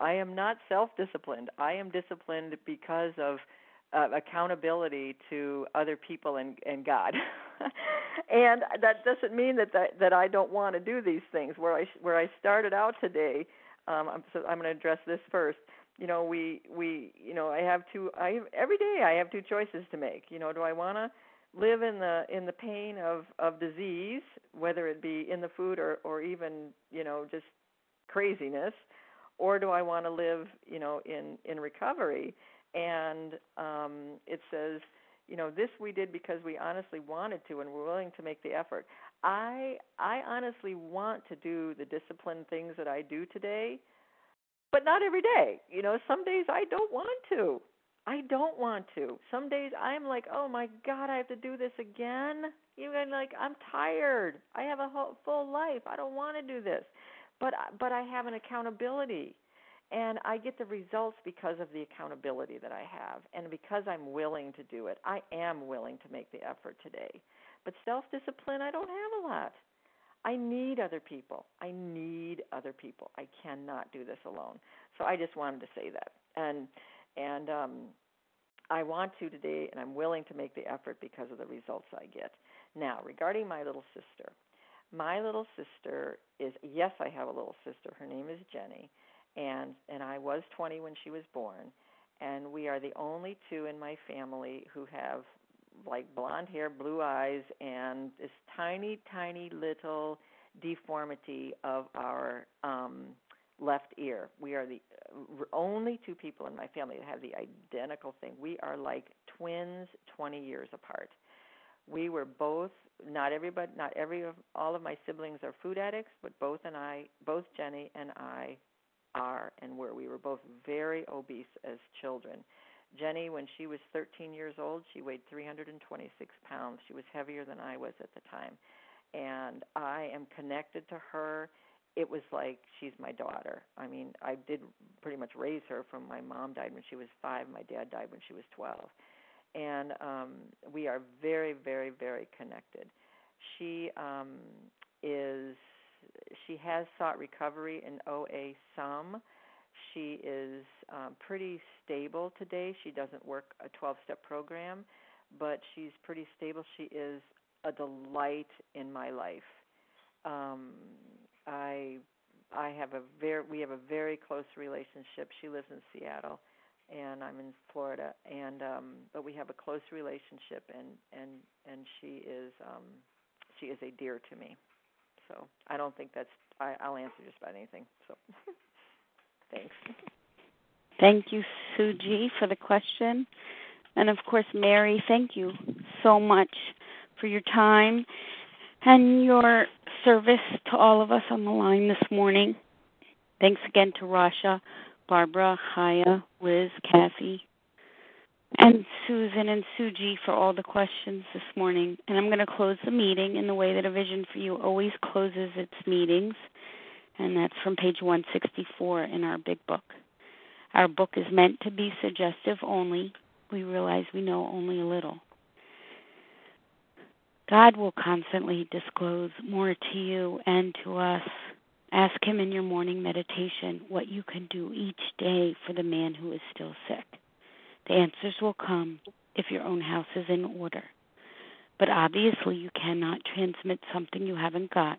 I am not self-disciplined. I am disciplined because of uh, accountability to other people and and God. [LAUGHS] and that doesn't mean that, that that I don't want to do these things. Where I where I started out today, um, I'm, so I'm going to address this first. You know we we you know i have two i every day i have two choices to make. You know do i want to live in the in the pain of of disease whether it be in the food or or even you know just craziness or do i want to live you know in in recovery? And um it says you know this we did because we honestly wanted to and we're willing to make the effort i i honestly want to do the disciplined things that i do today but not every day you know some days i don't want to I don't want to. Some days I'm like, oh my God, I have to do this again. You know, like I'm tired. I have a whole, full life. I don't want to do this, but but I have an accountability, and I get the results because of the accountability that I have, and because I'm willing to do it. I am willing to make the effort today, but self-discipline I don't have a lot. I need other people. I need other people. I cannot do this alone. So I just wanted to say that. And and um, I want to today, and I'm willing to make the effort because of the results I get. Now, regarding my little sister, my little sister is yes, I have a little sister. Her name is Jenny, and and I was 20 when she was born, and we are the only two in my family who have like blonde hair, blue eyes, and this tiny, tiny little deformity of our um left ear. We are the uh, only two people in my family that have the identical thing. We are like twins 20 years apart. We were both not everybody not every of all of my siblings are food addicts, but both and I both Jenny and I are and were. We were both very obese as children. Jenny, when she was 13 years old, she weighed 326 pounds. She was heavier than I was at the time. And I am connected to her. It was like she's my daughter. I mean, I did pretty much raise her from my mom died when she was five, my dad died when she was 12. And um, we are very, very, very connected. She um, is she has sought recovery in OA some. She is um, pretty stable today. She doesn't work a 12 step program, but she's pretty stable. She is a delight in my life. Um, I I have a very we have a very close relationship. She lives in Seattle and I'm in Florida and um but we have a close relationship and and and she is um she is a dear to me. So I don't think that's I, I'll answer just about anything. So [LAUGHS] thanks. Thank you, Suji, for the question. And of course, Mary, thank you so much for your time and your service to all of us on the line this morning. Thanks again to Rasha, Barbara, Haya, Liz, Kathy, and Susan and Suji for all the questions this morning. And I'm going to close the meeting in the way that A Vision for You always closes its meetings, and that's from page 164 in our big book. Our book is meant to be suggestive only. We realize we know only a little. God will constantly disclose more to you and to us. Ask Him in your morning meditation what you can do each day for the man who is still sick. The answers will come if your own house is in order. But obviously, you cannot transmit something you haven't got.